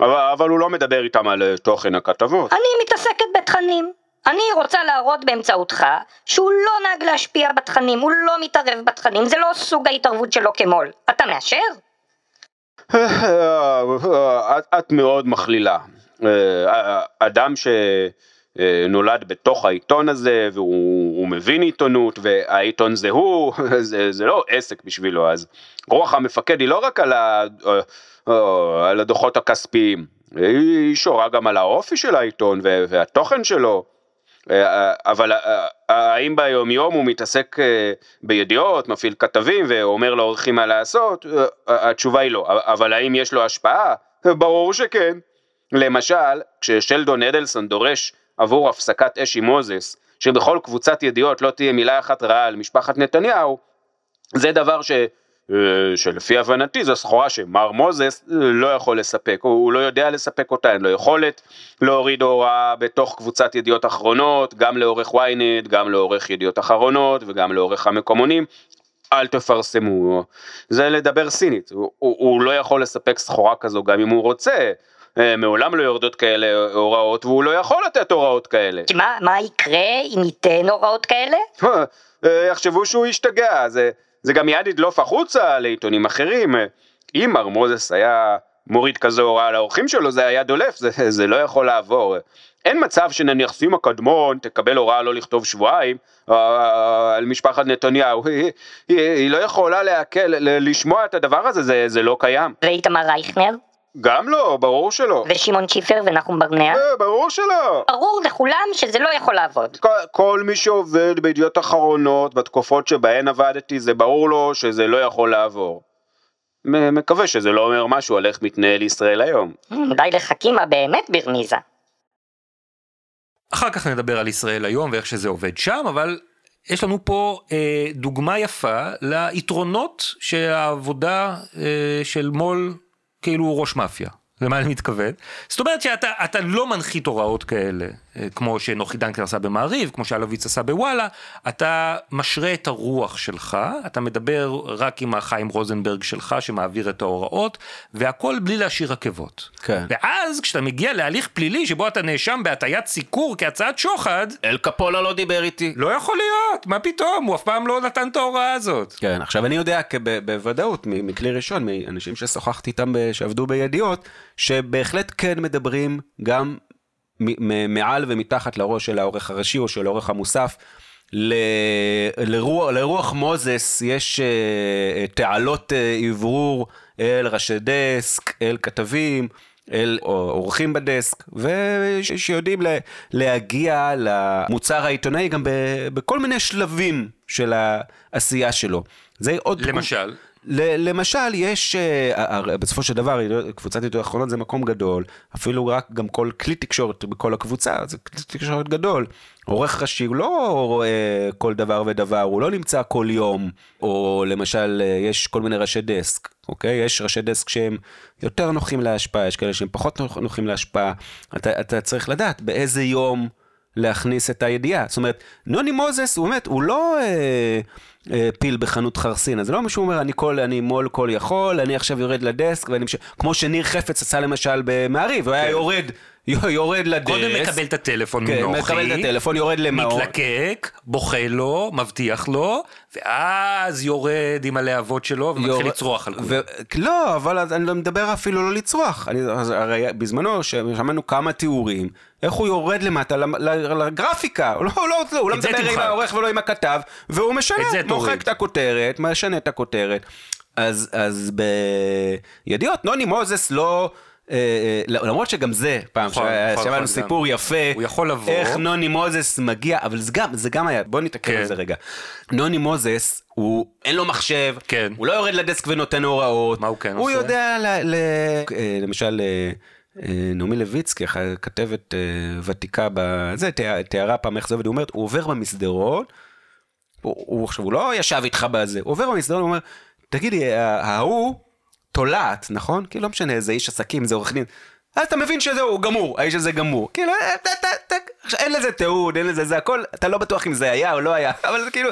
אבל, הוא לא מדבר איתם על תוכן הכתבות.
אני מתעסקת בתכנים. אני רוצה להראות באמצעותך שהוא לא נהג להשפיע בתכנים, הוא לא מתערב בתכנים, זה לא סוג ההתערבות שלו כמו"ל. אתה מאשר?
את, את מאוד מכלילה. אה, אדם שנולד בתוך העיתון הזה והוא הוא מבין עיתונות והעיתון זה הוא, זה, זה לא עסק בשבילו, אז רוח המפקד היא לא רק על, ה, אה, אה, על הדוחות הכספיים, היא שורה גם על האופי של העיתון וה- והתוכן שלו. אה, אבל אה, האם ביום יום הוא מתעסק אה, בידיעות, מפעיל כתבים ואומר לעורכים מה לעשות? אה, התשובה היא לא. אבל האם יש לו השפעה? ברור שכן. למשל, כששלדון אדלסון דורש עבור הפסקת אש עם מוזס, שבכל קבוצת ידיעות לא תהיה מילה אחת רעה על משפחת נתניהו, זה דבר ש... אה, שלפי הבנתי זו סחורה שמר מוזס אה, לא יכול לספק, הוא, הוא לא יודע לספק אותה, אין לו יכולת להוריד הוראה בתוך קבוצת ידיעות אחרונות, גם לעורך ynet, גם לעורך ידיעות אחרונות וגם לעורך המקומונים, אל תפרסמו, זה לדבר סינית, הוא, הוא, הוא לא יכול לספק סחורה כזו גם אם הוא רוצה, אה, מעולם לא יורדות כאלה הוראות והוא לא יכול לתת הוראות כאלה.
כי מה, מה יקרה אם ייתן הוראות כאלה?
יחשבו שהוא השתגע, זה, זה גם מיד ידלוף החוצה לעיתונים אחרים. אם מר מוזס היה מוריד כזו הוראה לאורחים שלו, זה היה דולף, זה, זה לא יכול לעבור. אין מצב שנניח סימה קדמון תקבל הוראה לא לכתוב שבועיים אה, על משפחת נתניהו, היא, היא, היא לא יכולה להקל, לשמוע את הדבר הזה, זה, זה לא קיים.
ואיתמר רייכנר?
גם לא, ברור שלא.
ושמעון שיפר ונחום ברנע?
אה, ברור שלא.
ברור לכולם שזה לא יכול לעבוד.
כל, כל מי שעובד בידיעות אחרונות בתקופות שבהן עבדתי זה ברור לו שזה לא יכול לעבור. מקווה שזה לא אומר משהו על איך מתנהל ישראל היום.
די לחכימה באמת ברמיזה.
אחר כך נדבר על ישראל היום ואיך שזה עובד שם, אבל יש לנו פה אה, דוגמה יפה ליתרונות שהעבודה אה, של מו"ל כאילו הוא ראש מאפיה. למה אני מתכוון? זאת אומרת שאתה אתה לא מנחית הוראות כאלה, כמו שנוחי דנקר עשה במעריב, כמו שאלוביץ עשה בוואלה, אתה משרה את הרוח שלך, אתה מדבר רק עם החיים רוזנברג שלך שמעביר את ההוראות, והכל בלי להשאיר עקבות.
כן.
ואז כשאתה מגיע להליך פלילי שבו אתה נאשם בהטיית סיקור כהצעת שוחד,
אל קפולה לא דיבר איתי.
לא יכול להיות, מה פתאום, הוא אף פעם לא נתן את ההוראה הזאת.
כן, עכשיו אני יודע כב- בוודאות מכלי ראשון, מאנשים ששוחחתי איתם שעבדו בידיעות, שבהחלט כן מדברים גם מעל ומתחת לראש של העורך הראשי או של העורך המוסף. ל... לרוח, לרוח מוזס יש uh, תעלות uh, אוורור אל ראשי דסק, אל כתבים, אל עורכים בדסק, ושיודעים לה, להגיע למוצר העיתונאי גם ב, בכל מיני שלבים של העשייה שלו. זה עוד...
למשל?
ל- למשל, יש, uh, הרי בסופו של דבר, קבוצת ידיעות אחרונות זה מקום גדול, אפילו רק גם כל כלי תקשורת בכל הקבוצה, זה כלי תקשורת גדול. עורך ראשי הוא לא רואה כל דבר ודבר, הוא לא נמצא כל יום, או למשל, אה, יש כל מיני ראשי דסק, אוקיי? יש ראשי דסק שהם יותר נוחים להשפעה, יש כאלה שהם פחות נוח- נוחים להשפעה. אתה, אתה צריך לדעת באיזה יום להכניס את הידיעה. זאת אומרת, נוני מוזס, הוא באמת, הוא לא אה, אה, פיל בחנות חרסינה, זה לא מה שהוא אומר, אני כל, אני מו"ל כל יכול, אני עכשיו יורד לדסק, ואני מש... כמו שניר חפץ עשה למשל במעריב, הוא היה יורד, יורד לדסק.
קודם מקבל את הטלפון
כן,
מנוחי,
מקבל את הטלפון, יורד למעון.
מתלקק, בוכה לו, מבטיח לו, ואז יורד עם הלהבות שלו ומתחיל
יור-
לצרוח על כולם.
ו... לא, אבל אני לא מדבר אפילו לא לצרוח. אני, הרי בזמנו שמענו כמה תיאורים, איך הוא יורד למטה ל- ל- לגרפיקה. הוא לא, הוא לא, הוא לא מדבר עם. העורך ולא עם הכתב, והוא משנה,
את זה תוריד.
מוחק את הכותרת, משנה את הכותרת. אז, אז בידיעות, נוני מוזס לא... אה, אה, למרות שגם זה, פעם
נכון,
שהיה-
נכון,
שמענו
נכון,
סיפור יפה,
הוא יכול לבוא.
איך נוני מוזס מגיע, אבל זה גם, זה גם היה, בוא נתעכב
כן.
על זה רגע. נוני מוזס, הוא, אין לו מחשב,
כן.
הוא לא יורד לדסק ונותן הוראות.
הוא כן
הוא? יודע, אה, למשל, נעמי לויצקי, כתבת ותיקה בזה, תיאר- תיארה פעם איך זה עובד, היא אומרת, הוא עובר במסדרון, הוא, עכשיו, הוא לא ישב איתך בזה, הוא עובר במסדרון, הוא אומר, תגידי, ההוא תולעת, נכון? כאילו, לא משנה, זה איש עסקים, זה עורך דין. אז אתה מבין שזהו, גמור, האיש הזה גמור. כאילו, אה, אין לזה תיעוד, אין לזה, זה הכל, אתה לא בטוח אם זה היה או לא היה, אבל זה כאילו...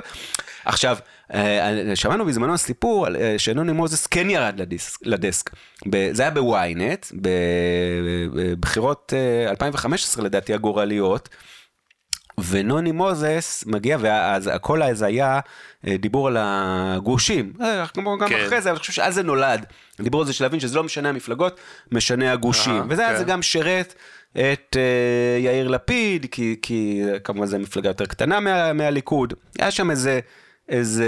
עכשיו, אה, שמענו בזמנו סיפור על, אה, שנוני מוזס כן ירד לדיסק, לדסק. זה היה בוויינט, בבחירות אה, 2015 לדעתי הגורליות. ונוני מוזס מגיע, ואז הכל אז היה אה, דיבור על הגושים, אה, כמו גם
כן.
אחרי זה, אבל אני חושב שאז זה נולד. דיבור על זה של להבין שזה לא משנה המפלגות, משנה הגושים.
אהה,
וזה
כן.
גם שירת את אה, יאיר לפיד, כי, כי כמובן זו מפלגה יותר קטנה מה, מהליכוד. היה שם איזה... איזה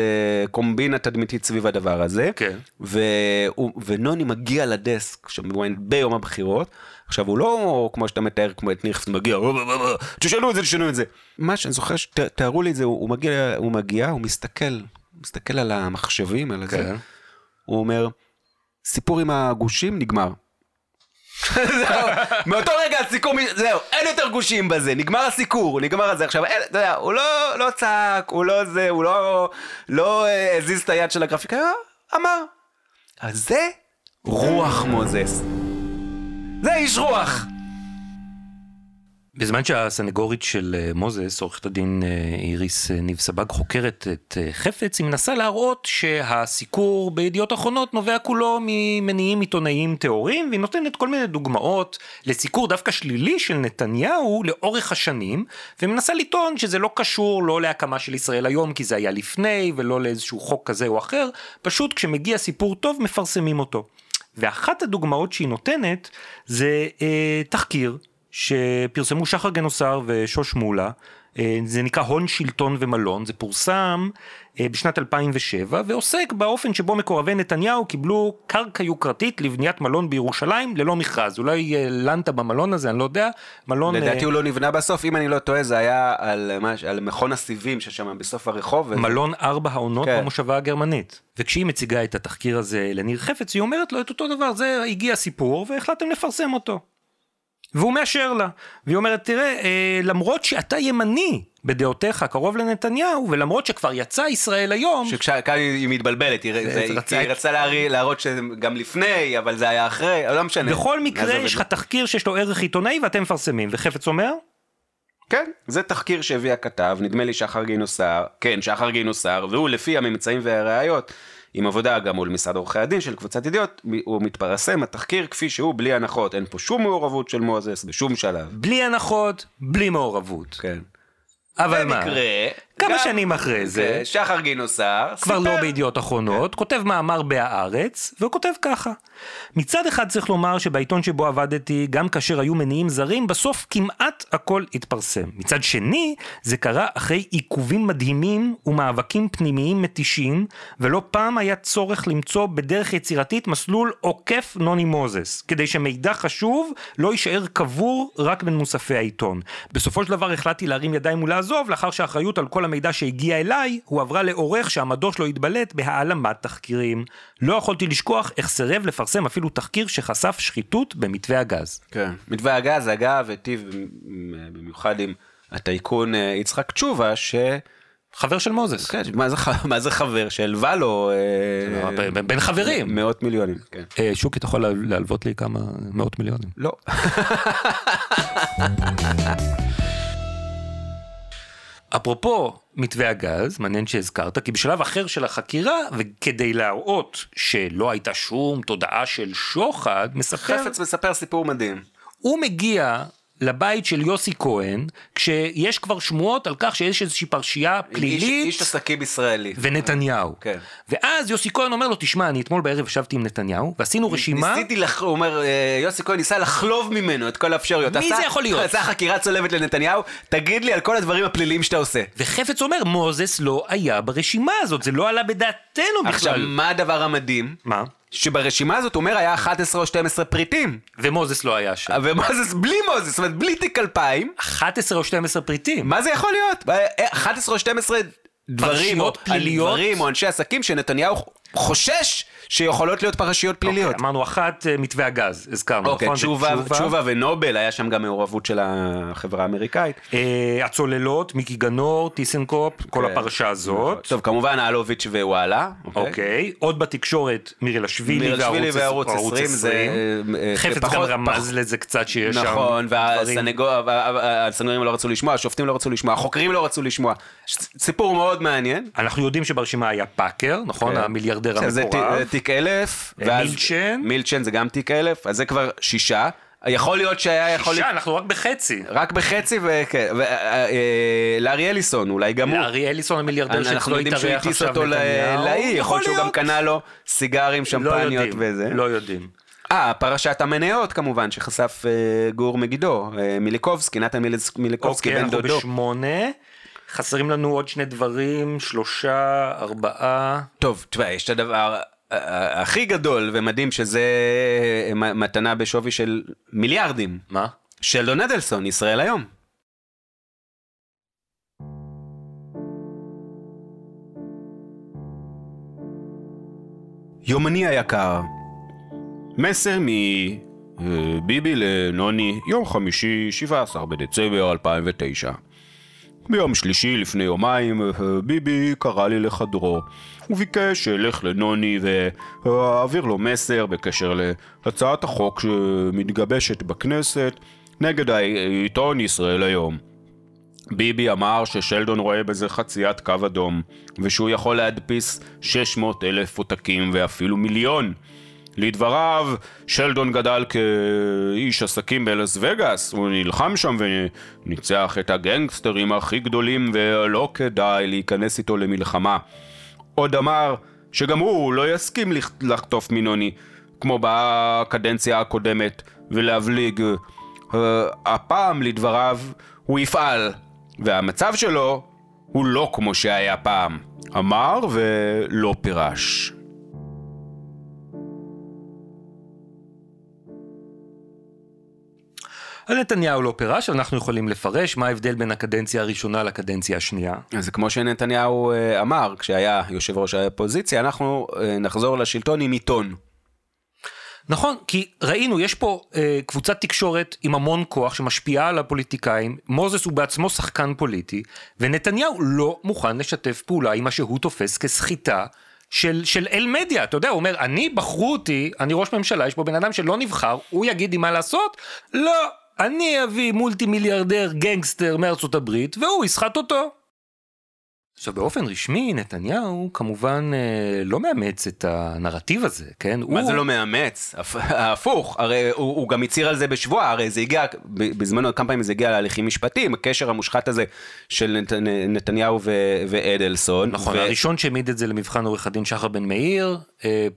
קומבינה תדמיתית סביב הדבר הזה,
כן.
והוא, ונוני מגיע לדסק שם ביום הבחירות, עכשיו הוא לא כמו שאתה מתאר כמו את חפץ מגיע, "אה, אה, אה, תשנו את זה, תשנו את זה. מה שאני זוכר שתארו לי את זה, הוא, הוא מגיע, הוא מגיע, הוא מסתכל, מסתכל על המחשבים, על זה,
כן.
הוא אומר, סיפור עם הגושים נגמר. זהו, מאותו רגע הסיכום, זהו, אין יותר גושים בזה, נגמר הסיקור, נגמר הזה. עכשיו, אתה יודע, הוא לא, לא צעק, הוא לא זה, הוא לא, לא אה, הזיז את היד של הגרפיקה, אה, אמר. אז זה רוח מוזס. זה איש רוח.
בזמן שהסנגורית של אה, מוזס, עורכת הדין אה, איריס אה, ניב סבג, חוקרת את חפץ, היא מנסה להראות שהסיקור בידיעות אחרונות נובע כולו ממניעים עיתונאיים טהורים, והיא נותנת כל מיני דוגמאות לסיקור דווקא שלילי של נתניהו לאורך השנים, ומנסה לטעון שזה לא קשור לא להקמה של ישראל היום, כי זה היה לפני, ולא לאיזשהו חוק כזה או אחר, פשוט כשמגיע סיפור טוב מפרסמים אותו. ואחת הדוגמאות שהיא נותנת זה אה, תחקיר שפרסמו שחר גנוסר ושוש מולה, אה, זה נקרא הון שלטון ומלון, זה פורסם אה, בשנת 2007 ועוסק באופן שבו מקורבי נתניהו קיבלו קרקע יוקרתית לבניית מלון בירושלים ללא מכרז, אולי אה, לנת במלון הזה, אני לא יודע, מלון...
לדעתי הוא לא נבנה בסוף, אם אני לא טועה, זה היה על, מה, על מכון הסיבים ששם בסוף הרחוב. וזה-
מלון ארבע העונות
כן.
במושבה הגרמנית. וכשהיא מציגה את התחקיר הזה לניר חפץ, היא אומרת לו את אותו דבר, זה הגיע סיפור והחלטתם לפרסם אותו. והוא מאשר לה. והיא אומרת, תראה, אה, למרות שאתה ימני, בדעותיך קרוב לנתניהו, ולמרות שכבר יצא ישראל היום,
שכאן היא מתבלבלת, היא
זה-
זה-
זה
היא
רצה-
להראות- שגם לפני, אבל זה היה אחרי, לא משנה.
בכל מקרה יש לך. תחקיר שיש לו ערך עיתונאי ואתם מפרסמים, וחפץ אומר?
כן, זה תחקיר שהביא הכתב, נדמה לי שחר גינוסר, כן, שחר גינוסר, והוא לפי הממצאים והראיות, עם עבודה גם מול משרד עורכי הדין של קבוצת ידיעות, הוא מתפרסם, התחקיר כפי שהוא, בלי הנחות, אין פה שום מעורבות של מוזס בשום שלב.
בלי הנחות, בלי מעורבות.
כן.
אבל מה?
במקרה,
כמה שנים אחרי זה,
כן, שחר גינוסר,
כבר לא
סיפר-
בידיעות אחרונות, כותב מאמר בהארץ, והוא כותב ככה: מצד אחד צריך לומר שבעיתון שבו עבדתי, גם כאשר היו מניעים זרים, בסוף כמעט הכל התפרסם. מצד שני, זה קרה אחרי עיכובים מדהימים ומאבקים פנימיים מתישים, ולא פעם היה צורך למצוא בדרך יצירתית מסלול עוקף נוני מוזס, כדי שמידע חשוב לא יישאר קבור רק בין מוספי העיתון. בסופו של דבר החלטתי להרים ידיים ולעזוב, לאחר שהאחריות על כל המידע שהגיע אליי, הועברה לעורך שהמדור שלו התבלט בהעלמת תחקירים. לא יכולתי לשכוח איך סירב לפרסם אפילו תחקיר שחשף שחיתות במתווה הגז.
כן. מתווה הגז, אגב, היטיב במיוחד עם הטייקון אה, יצחק תשובה, ש...
חבר של מוזס.
כן, מה זה, מה זה חבר שהלווה לו אה,
ב- בין חברים.
מאות מיליונים, כן.
אה, שוקי, אתה יכול לה- להלוות לי כמה מאות מיליונים?
לא.
אפרופו מתווה הגז, מעניין שהזכרת, כי בשלב אחר של החקירה, וכדי להראות שלא הייתה שום תודעה של שוחד, מספר,
חפץ מספר סיפור מדהים.
הוא מגיע לבית של יוסי כהן, כשיש כבר שמועות על כך שיש איזושהי פרשייה
איש,
פלילית.
איש עסקים ישראלי.
ונתניהו.
כן.
ואז יוסי כהן אומר לו, תשמע, אני אתמול בערב ישבתי עם נתניהו, ועשינו רשימה,
ניסיתי, לח... הוא אומר, אה, יוסי כהן ניסה לחלוב ממנו את כל האפשרויות.
מי
עשה-
זה יכול להיות?
עשה חקירה צולבת לנתניהו, תגיד לי על כל הדברים הפליליים שאתה עושה.
וחפץ אומר, מוזס לא היה ברשימה הזאת, זה לא עלה בדעתנו
עכשיו,
בכלל.
מה הדבר המדהים?
מה?
שברשימה הזאת הוא אומר היה 11 או 12 פריטים.
ומוזס לא היה שם.
ומוזס בלי מוזס, זאת אומרת בלי תיק 2000,
11 או 12 פריטים.
מה זה יכול להיות? אה, 11 או 12 דברים, או
פליליות?
דברים או אנשי עסקים שנתניהו חושש שיכולות להיות פרשיות פליליות.
אוקיי, אמרנו אחת, אה, מתווה הגז, הזכרנו,
אוקיי,
נכון?
תשובה,
ותשובה.
תשובה ונובל, היה שם גם מעורבות של החברה האמריקאית.
אה, הצוללות, מיקי גנור, טיסנקופ, כל
כן.
הפרשה הזאת.
טוב, כמובן אלוביץ' ווואלה.
אוקיי, עוד בתקשורת, מירילשווילי
מירלשווילי וערוץ
וערוץ
20 זה...
20.
אה,
חפץ גם
פחות-
רמז לזה קצת שיש שם
נכון. והסנגורים לא רצו לשמוע, השופטים לא רצו לשמוע, החוקרים לא רצו לשמוע. סיפור מאוד מעניין.
אנחנו יודעים שברשימה היה פאקר, נכון?
כן.
המיליארדר
זה
המקורב.
תיק אלף.
אה, מילצ'ן.
מילצ'ן זה גם תיק אלף, אז זה כבר שישה. יכול להיות שהיה יכול.
שישה, אנחנו רק בחצי.
רק בחצי, וכן. לארי אליסון, אולי גם הוא.
ארי אליסון המיליארדר
אנחנו
שאצלו
יודעים שהוא
התארח
הטיס
עכשיו
אותו
נתניהו.
לאי, יכול להיות שהוא גם קנה לו סיגרים,
לא
שמפניות וזה.
לא יודעים.
אה, פרשת המניות כמובן, שחשף אה, גור מגידו, אה, מיליקובסקי, נתן מיליקובסקי,
אוקיי,
בן
אנחנו
דודו.
בשמונה. חסרים לנו עוד שני דברים, שלושה, ארבעה.
טוב, תשמע, יש את הדבר אה, הכי גדול ומדהים, שזה אה, מתנה בשווי של מיליארדים.
מה?
שלדון אדלסון, ישראל היום. יומני היקר, מסר מביבי לנוני, יום חמישי, 17 בדצמבר 2009. ביום שלישי לפני יומיים אה, ביבי קרא לי לחדרו. הוא ביקש שאלך לנוני ואעביר לו מסר בקשר להצעת החוק שמתגבשת בכנסת נגד העיתון ישראל היום. ביבי אמר ששלדון רואה בזה חציית קו אדום, ושהוא יכול להדפיס 600 אלף עותקים ואפילו מיליון. לדבריו, שלדון גדל כאיש עסקים בלס וגאס, הוא נלחם שם וניצח את הגנגסטרים הכי גדולים ולא כדאי להיכנס איתו למלחמה. עוד אמר שגם הוא לא יסכים לח- לחטוף מנוני, כמו בקדנציה הקודמת, ולהבליג. אה, הפעם, לדבריו, הוא יפעל, והמצב שלו הוא לא כמו שהיה פעם. אמר ולא פירש.
אז נתניהו לא פירש, אבל אנחנו יכולים לפרש מה ההבדל בין הקדנציה הראשונה לקדנציה השנייה.
אז כמו שנתניהו אה, אמר כשהיה יושב ראש האופוזיציה, אנחנו אה, נחזור לשלטון עם עיתון.
נכון, כי ראינו, יש פה אה, קבוצת תקשורת עם המון כוח שמשפיעה על הפוליטיקאים, מוזס הוא בעצמו שחקן פוליטי, ונתניהו לא מוכן לשתף פעולה עם מה שהוא תופס כסחיטה של, של אל מדיה, אתה יודע, הוא אומר, אני בחרו אותי, אני ראש ממשלה, יש פה בן אדם שלא נבחר, הוא יגיד לי מה לעשות? לא, אני אביא מולטי מיליארדר גנגסטר מארצות הברית, והוא יסחט אותו. עכשיו באופן רשמי נתניהו כמובן אה, לא מאמץ את הנרטיב הזה, כן?
מה
הוא...
זה לא מאמץ? הפ- הפוך, הרי הוא, הוא גם הצהיר על זה בשבועה, הרי זה הגיע, בזמנו כמה פעמים זה הגיע להליכים משפטיים, הקשר המושחת הזה של נת, נתניהו ו, ואדלסון.
נכון,
ו-
הראשון שהעמיד את זה למבחן עורך הדין שחר בן מאיר, אה,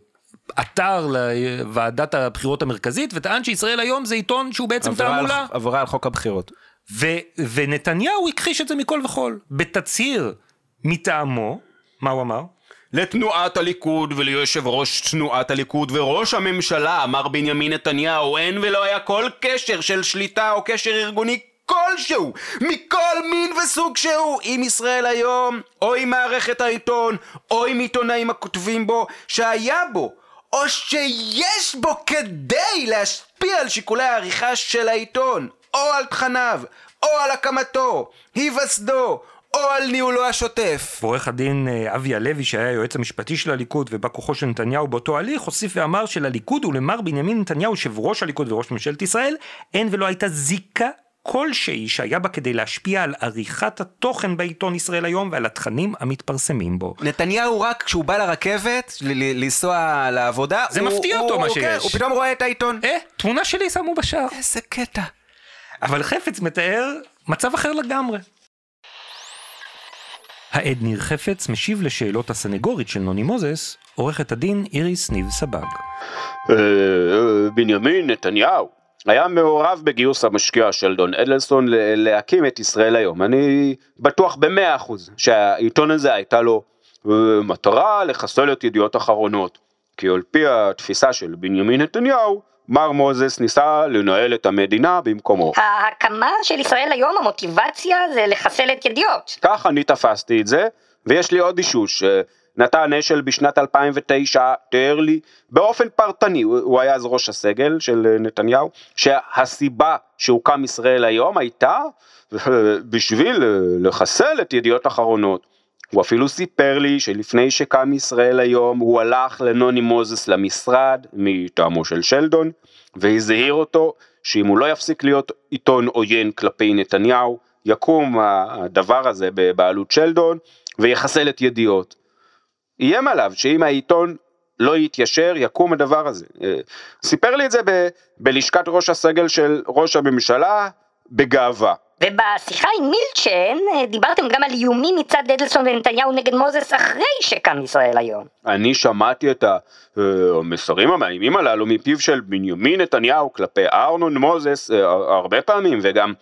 עתר לוועדת הבחירות המרכזית וטען שישראל היום זה עיתון שהוא בעצם
עבירה על-
תעמולה.
עבירה על חוק הבחירות.
ו, ונתניהו הכחיש את זה מכל וכול. בתצהיר מטעמו, מה הוא אמר?
לתנועת הליכוד וליושב ראש תנועת הליכוד וראש הממשלה, מר בנימין נתניהו, אין ולא היה כל קשר של שליטה או קשר ארגוני כלשהו, מכל מין וסוג שהוא, עם ישראל היום, או עם מערכת העיתון, או עם עיתונאים הכותבים בו, שהיה בו, או שיש בו כדי להשפיע על שיקולי העריכה של העיתון, או על תכניו, או על הקמתו, היווסדו, או על ניהולו השוטף.
ועורך הדין אה, אבי הלוי שהיה היועץ המשפטי של הליכוד ובא כוחו של נתניהו באותו הליך הוסיף ואמר שלליכוד ולמר בנימין נתניהו יושב ראש הליכוד וראש ממשלת ישראל אין ולא הייתה זיקה כלשהי שהיה בה כדי להשפיע על עריכת התוכן בעיתון ישראל היום ועל התכנים המתפרסמים בו.
נתניהו רק כשהוא בא לרכבת, ל- ל- לנסוע לעבודה,
זה
הוא-
מפתיע
הוא-
אותו מה
הוא- כן,
שיש.
הוא פתאום רואה את העיתון.
אה, תמונה שלי שמו בשער.
איזה קטע.
אבל חפץ מתאר מצב אחר לגמרי. העד ניר חפץ משיב לשאלות הסנגורית של נוני מוזס, עורכת הדין איריס ניב סבג.
אה, אה, בנימין נתניהו היה מעורב בגיוס המשקיע שלדון אדלסון ל- להקים את ישראל היום. אני בטוח במאה אחוז שהעיתון הזה הייתה לו אה, מטרה לחסל את ידיעות אחרונות. כי על פי התפיסה של בנימין נתניהו, מר מוזס ניסה לנהל את המדינה במקומו.
ההקמה של ישראל היום, המוטיבציה זה לחסל את ידיעות.
כך אני תפסתי את זה, ויש לי עוד אישוש. נתן אשל בשנת 2009 תיאר לי באופן פרטני, הוא, היה אז ראש הסגל של אה, נתניהו, שהסיבה שהוקם ישראל היום הייתה בשביל אה, לחסל את ידיעות אחרונות. הוא אפילו סיפר לי שלפני שקם ישראל היום הוא הלך לנוני מוזס למשרד מטעמו של שלדון והזהיר אותו שאם הוא לא יפסיק להיות עיתון עוין כלפי נתניהו יקום הדבר הזה בבעלות שלדון ויחסל את ידיעות. איים עליו שאם העיתון לא יתיישר יקום הדבר הזה. אה, סיפר לי את זה ב- בלשכת ראש הסגל של ראש הממשלה בגאווה.
ובשיחה עם מילצ'ן אה, דיברתם גם על איומים מצד אדלסון ונתניהו נגד מוזס אחרי שקם ישראל היום.
אני שמעתי את אה, המסרים המאיימים הללו מפיו של בנימין נתניהו כלפי ארנון מוזס הרבה פעמים וגם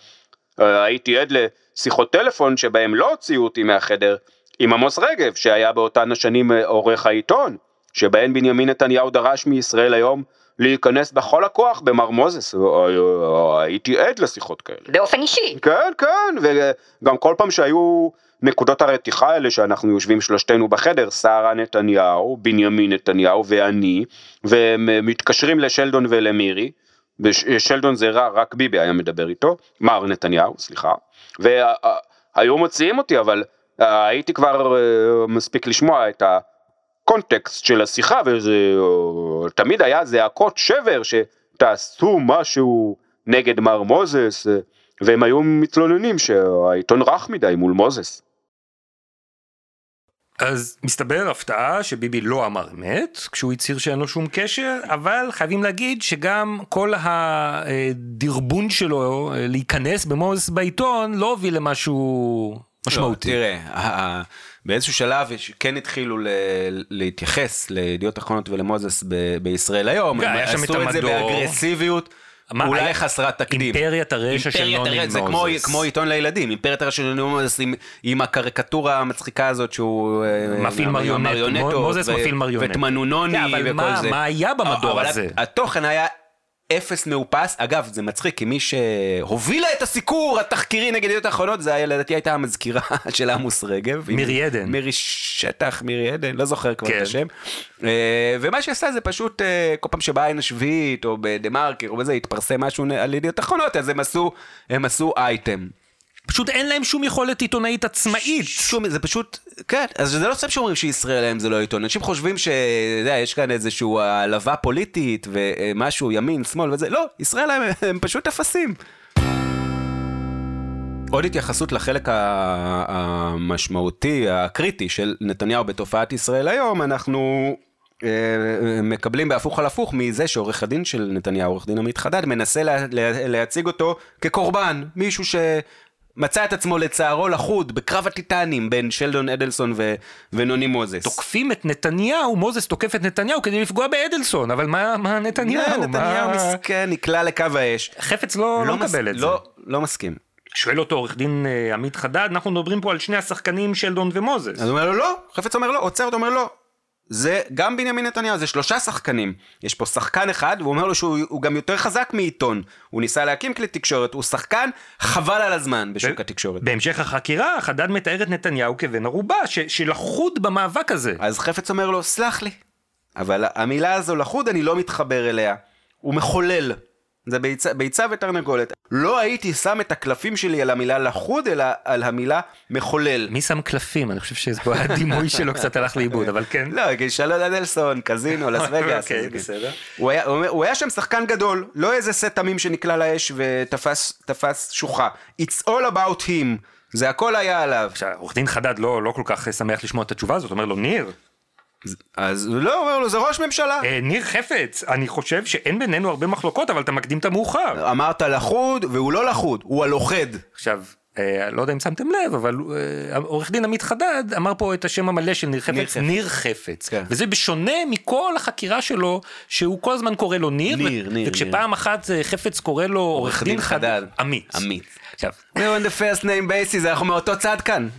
הייתי עד לשיחות טלפון שבהם לא הוציאו אותי מהחדר עם עמוס רגב שהיה באותן השנים אה, עורך העיתון שבהן בנימין נתניהו דרש מישראל היום להיכנס בכל הכוח במר מוזס, אה, אה, הייתי עד לשיחות כאלה.
באופן אישי.
כן, כן, וגם כל פעם שהיו נקודות הרתיחה האלה שאנחנו יושבים שלושתנו בחדר, שרה נתניהו, בנימין נתניהו ואני, ומתקשרים לשלדון ולמירי, ושלדון זה רע, רק ביבי היה מדבר איתו, מר נתניהו, סליחה, והיו מוציאים אותי, אבל הייתי כבר אה, מספיק לשמוע את הקונטקסט של השיחה, וזה אה, תמיד היה זעקות שבר שתעשו משהו נגד מר מוזס, אה, והם היו מתלוננים שהעיתון רך מדי מול מוזס.
אז מסתבר הפתעה שביבי לא אמר אמת, כשהוא הצהיר שאין לו שום קשר, אבל חייבים להגיד שגם כל הדרבון שלו אה, להיכנס במוזס בעיתון לא הוביל למשהו משמעותי.
לא, תראה, באיזשהו שלב כן התחילו ל- להתייחס לידיעות אחרונות ולמוזס ב- בישראל היום,
כן,
הם עשו את זה. באגרסיביות.
מה,
אולי
היה-
חסרת תקדים.
אימפריית הרשע של נוני
הרשע, זה
מוזס.
כמו, כמו עיתון לילדים, אימפריית הרשע של נוני מוזס עם, עם הקריקטורה המצחיקה הזאת שהוא... אה,
מפעיל
המריונטות
מוזס
ו-
מפעיל מריונטות.
ותמנונוני
כן,
וכל
מה-
זה.
מה היה במדור
אבל
הזה?
התוכן היה
אפס מאופס. אגב, זה מצחיק, כי מי שהובילה את הסיקור התחקירי נגד ידיעות אחרונות, זה היה, לדעתי הייתה המזכירה של עמוס רגב.
מירי עדן.
מירי שטח, מירי עדן, לא זוכר כבר
כן.
את השם. אה, ומה שעשה זה פשוט, אה, כל פעם שבאה עין השביעית, או בדה מרקר, או בזה, התפרסם משהו על ידיעות אחרונות, אז הם עשו, הם עשו אייטם.
פשוט אין להם שום יכולת עיתונאית עצמאית.
שום, זה פשוט, כן, אז זה לא סתם שאומרים שישראל היום זה לא עיתון, אנשים חושבים ש... אתה יודע, יש כאן איזושהי העלבה פוליטית ומשהו ימין, שמאל וזה, לא, ישראל הם, הם פשוט אפסים. עוד התייחסות לחלק המשמעותי, הקריטי של נתניהו בתופעת ישראל היום, אנחנו אה, מקבלים בהפוך על הפוך מזה שעורך הדין של נתניהו, עורך דין עמית חדד, מנסה לה, לה, להציג אותו כקורבן, מישהו שמצא את עצמו לצערו לחוד בקרב הטיטנים בין שלדון אדלסון ו, ונוני מוזס.
תוקפים את נתניהו, מוזס תוקף את נתניהו כדי לפגוע באדלסון, אבל מה, מה נתניהו?
נתניהו, נתניהו
מה...
מסכן, נקלע לקו האש.
חפץ לא, לא,
מס-
מקבל את זה.
לא, לא מסכים.
שואל אותו עורך דין אה, עמית חדד, אנחנו מדברים פה על שני השחקנים שלדון ומוזס.
אז הוא אומר לו לא, חפץ אומר לא, עוצר אותו, אומר לא. זה גם בנימין נתניהו, זה שלושה שחקנים. יש פה שחקן אחד, והוא אומר לו שהוא הוא גם יותר חזק מעיתון. הוא ניסה להקים כלי תקשורת, הוא שחקן חבל על הזמן בשוק
ב-
התקשורת.
בהמשך החקירה, חדד מתאר את נתניהו כבן ערובה, ש- שלחוד במאבק הזה.
אז חפץ אומר לו, סלח לי, אבל המילה הזו לחוד אני לא מתחבר אליה. הוא מחולל. זה ביצה, ביצה ותרנגולת. לא הייתי שם את הקלפים שלי על המילה לחוד, אלא על המילה מחולל.
מי שם קלפים? אני חושב שפה הדימוי שלו קצת הלך לאיבוד, אבל כן.
לא, כי שלום אדלסון, קזינו, לס וגאס.
אוקיי,
אז כן.
בסדר.
הוא היה, הוא, היה שם שחקן גדול, לא איזה סט תמים שנקלע לאש ותפס תפס שוחה. It's all about him. זה הכל היה עליו.
עכשיו, עורך דין חדד לא, לא כל כך שמח לשמוע את התשובה הזאת, אומר לו, ניר,
אז לא אומר לו, זה ראש ממשלה.
אה, ניר חפץ, אני חושב שאין בינינו הרבה מחלוקות, אבל אתה מקדים את המאוחר.
אמרת לחוד, והוא לא לחוד, הוא הלוכד.
עכשיו, אה, לא יודע אם שמתם לב, אבל אה, עורך דין עמית חדד אמר פה את השם המלא של ניר חפץ,
ניר חפץ.
ניר חפץ.
כן.
וזה בשונה מכל החקירה שלו, שהוא כל הזמן קורא לו ניר,
ניר,
ו-
ניר,
וכשפעם אחת אה, חפץ קורא לו עורך דין חדד, עמית.
עמית.
עכשיו,
We're on the first name basis, אנחנו מאותו צד כאן.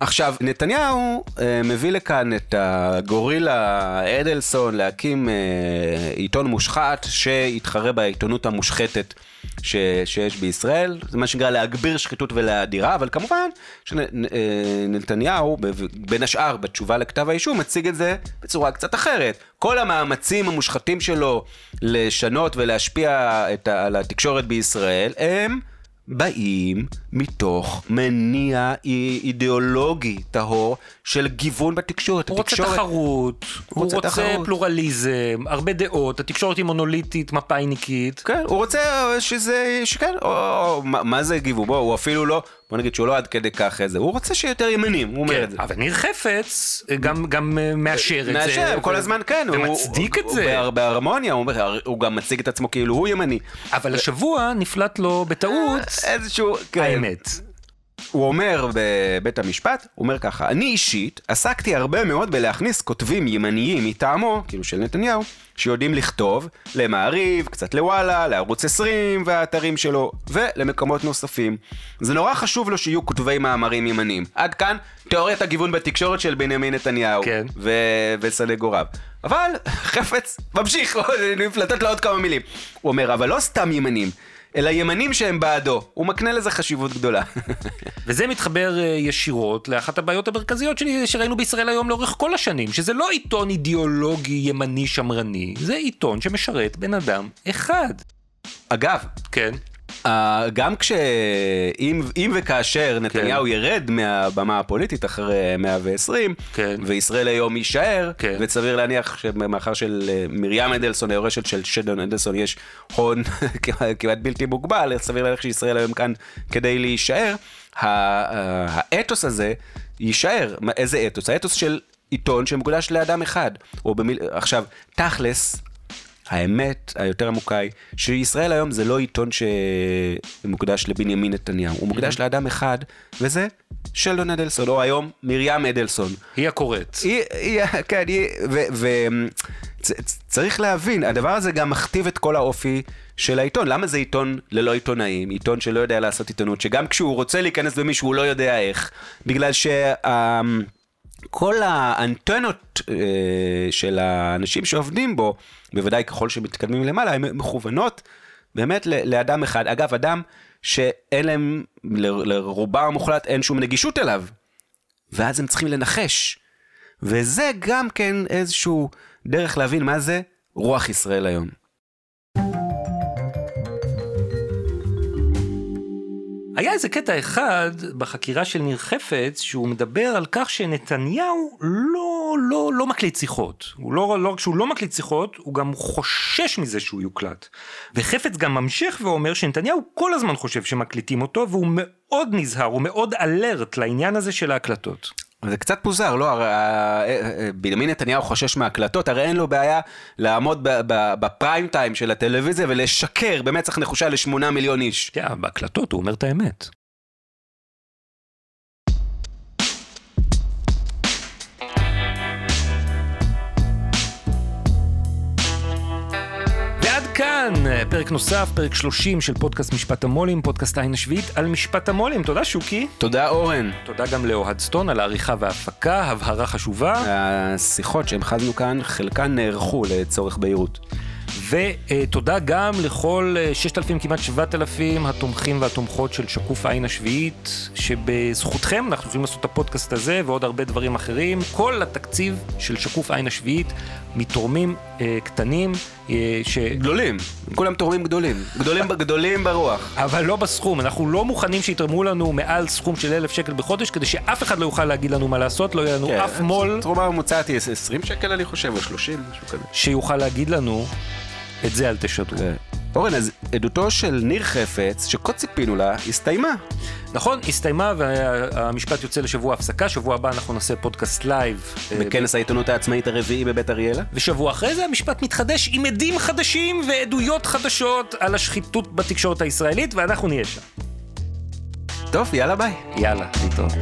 עכשיו, נתניהו אה, מביא לכאן את הגורילה אדלסון להקים אה, עיתון מושחת שיתחרה בעיתונות המושחתת ש, שיש בישראל, זה מה שנקרא להגביר שחיתות ולהדירה, אבל כמובן שנתניהו, בין השאר בתשובה לכתב האישום, מציג את זה בצורה קצת אחרת. כל המאמצים המושחתים שלו לשנות ולהשפיע את, על התקשורת בישראל הם באים מתוך מניע אי- אידיאולוגי טהור של גיוון בתקשורת.
הוא רוצה
התקשורת-
תחרות, הוא
רוצה
רוצה
תחרות.
פלורליזם, הרבה דעות, התקשורת היא מונוליטית, מפאיניקית.
כן, הוא רוצה שזה, שכן, או, או, מה, מה זה גיוון? בוא, הוא אפילו לא, בוא נגיד שהוא לא עד כדי כך איזה, הוא רוצה שיותר ימנים, הוא אומר
כן,
את זה.
אבל ניר חפץ גם, גם אה, מאשר את זה.
מאשר, כל הזמן כן.
ומצדיק את זה.
בהרמוניה, הוא גם מציג את עצמו כאילו הוא ימני.
אבל השבוע נפלט לו בטעות
איזשהו, כן.
האמת.
הוא אומר בבית המשפט, הוא אומר ככה, אני אישית עסקתי הרבה מאוד בלהכניס כותבים ימניים מטעמו, כאילו של נתניהו, שיודעים לכתוב למעריב, קצת לוואלה, לערוץ 20 והאתרים שלו, ולמקומות נוספים. זה נורא חשוב לו שיהיו כותבי מאמרים ימניים. עד כאן תיאוריית הגיוון בתקשורת של בנימין נתניהו
כן.
ו- וסנגוריו. אבל חפץ ממשיך, נפלטות לו עוד כמה מילים. הוא אומר, אבל לא סתם ימנים. אלא ימנים שהם בעדו, הוא מקנה לזה חשיבות גדולה.
וזה מתחבר אה, ישירות לאחת הבעיות המרכזיות שלי, שראינו בישראל היום לאורך כל השנים, שזה לא עיתון אידיאולוגי ימני שמרני, זה עיתון שמשרת בן אדם אחד.
אגב,
כן.
אה, גם כש... אם, אם וכאשר נתניהו ירד מהבמה הפוליטית אחרי 120,
כן.
וישראל היום יישאר,
כן.
וסביר להניח שמאחר של אה, מרים אדלסון, היורשת של שדון אדלסון, יש הון כמעט- בלתי מוגבל, סביר להניח שישראל היום כאן כדי להישאר, ה- ה- האתוס הזה יישאר. איזה אתוס? האתוס של עיתון שמקודש לאדם אחד. או במיל... עכשיו, תכלס, האמת היותר עמוקה היא שישראל היום זה לא עיתון שמוקדש לבנימין נתניהו, הוא מוקדש לאדם אחד, וזה שלדון אדלסון, או היום מרים אדלסון.
היא הקוראת.
היא, היא, כן, היא, ו... ו צ- צ- צריך להבין, הדבר הזה גם מכתיב את כל האופי של העיתון. למה זה עיתון ללא עיתונאים? עיתון שלא יודע לעשות עיתונות, שגם כשהוא רוצה להיכנס במישהו הוא לא יודע איך, בגלל שה... כל האנטנות אה, של האנשים שעובדים בו, בוודאי ככל שמתקדמים למעלה, הן מכוונות באמת לאדם אחד. אגב, אדם שאין להם, לרובם המוחלט אין שום נגישות אליו. ואז הם צריכים לנחש. וזה גם כן איזשהו דרך להבין מה זה רוח ישראל היום.
היה איזה קטע אחד בחקירה של ניר חפץ שהוא מדבר על כך שנתניהו לא, לא, לא מקליט שיחות. הוא לא, לא רק שהוא לא מקליט שיחות, הוא גם חושש מזה שהוא יוקלט. וחפץ גם ממשיך ואומר שנתניהו כל הזמן חושב שמקליטים אותו והוא מאוד נזהר, הוא מאוד אלרט לעניין הזה של ההקלטות.
זה קצת פוזר, לא? הרי אה, אה, בנימין נתניהו חושש מהקלטות, הרי אין לו בעיה לעמוד בפריים טיים של הטלוויזיה ולשקר במצח נחושה לשמונה מיליון איש.
כן, בהקלטות הוא אומר את האמת. כאן פרק נוסף, פרק 30 של פודקאסט משפט המו"לים, פודקאסט העין השביעית על משפט המו"לים. תודה שוקי.
תודה אורן.
תודה גם לאוהד סטון על העריכה וההפקה, הבהרה חשובה.
השיחות שהמחזנו כאן, חלקן נערכו לצורך בהירות.
ותודה גם לכל אה, 6,000, כמעט 7,000 התומכים והתומכות של שקוף העין השביעית, שבזכותכם אנחנו יכולים לעשות את הפודקאסט הזה ועוד הרבה דברים אחרים. כל התקציב של שקוף העין השביעית מתורמים אה, קטנים, אה, ש...
גדולים, כולם תורמים גדולים, גדולים, גדולים ברוח.
אבל לא בסכום, אנחנו לא מוכנים שיתרמו לנו מעל סכום של אלף שקל בחודש, כדי שאף אחד לא יוכל להגיד לנו מה לעשות, לא יהיה לנו אף מו"ל
תרומה ממוצעת היא 20 שקל אני חושב, או 30, משהו כזה.
שיוכל להגיד לנו, את זה אל תשדרו.
אורן, אז עדותו של ניר חפץ, שכה ציפינו לה, הסתיימה.
נכון, הסתיימה והמשפט יוצא לשבוע הפסקה, שבוע הבא אנחנו נעשה פודקאסט לייב. אה,
בכנס העיתונות העצמאית הרביעי בבית אריאלה.
ושבוע אחרי זה המשפט מתחדש עם עדים חדשים ועדויות חדשות על השחיתות בתקשורת הישראלית, ואנחנו נהיה שם.
טוב, יאללה ביי.
יאללה, להתראות.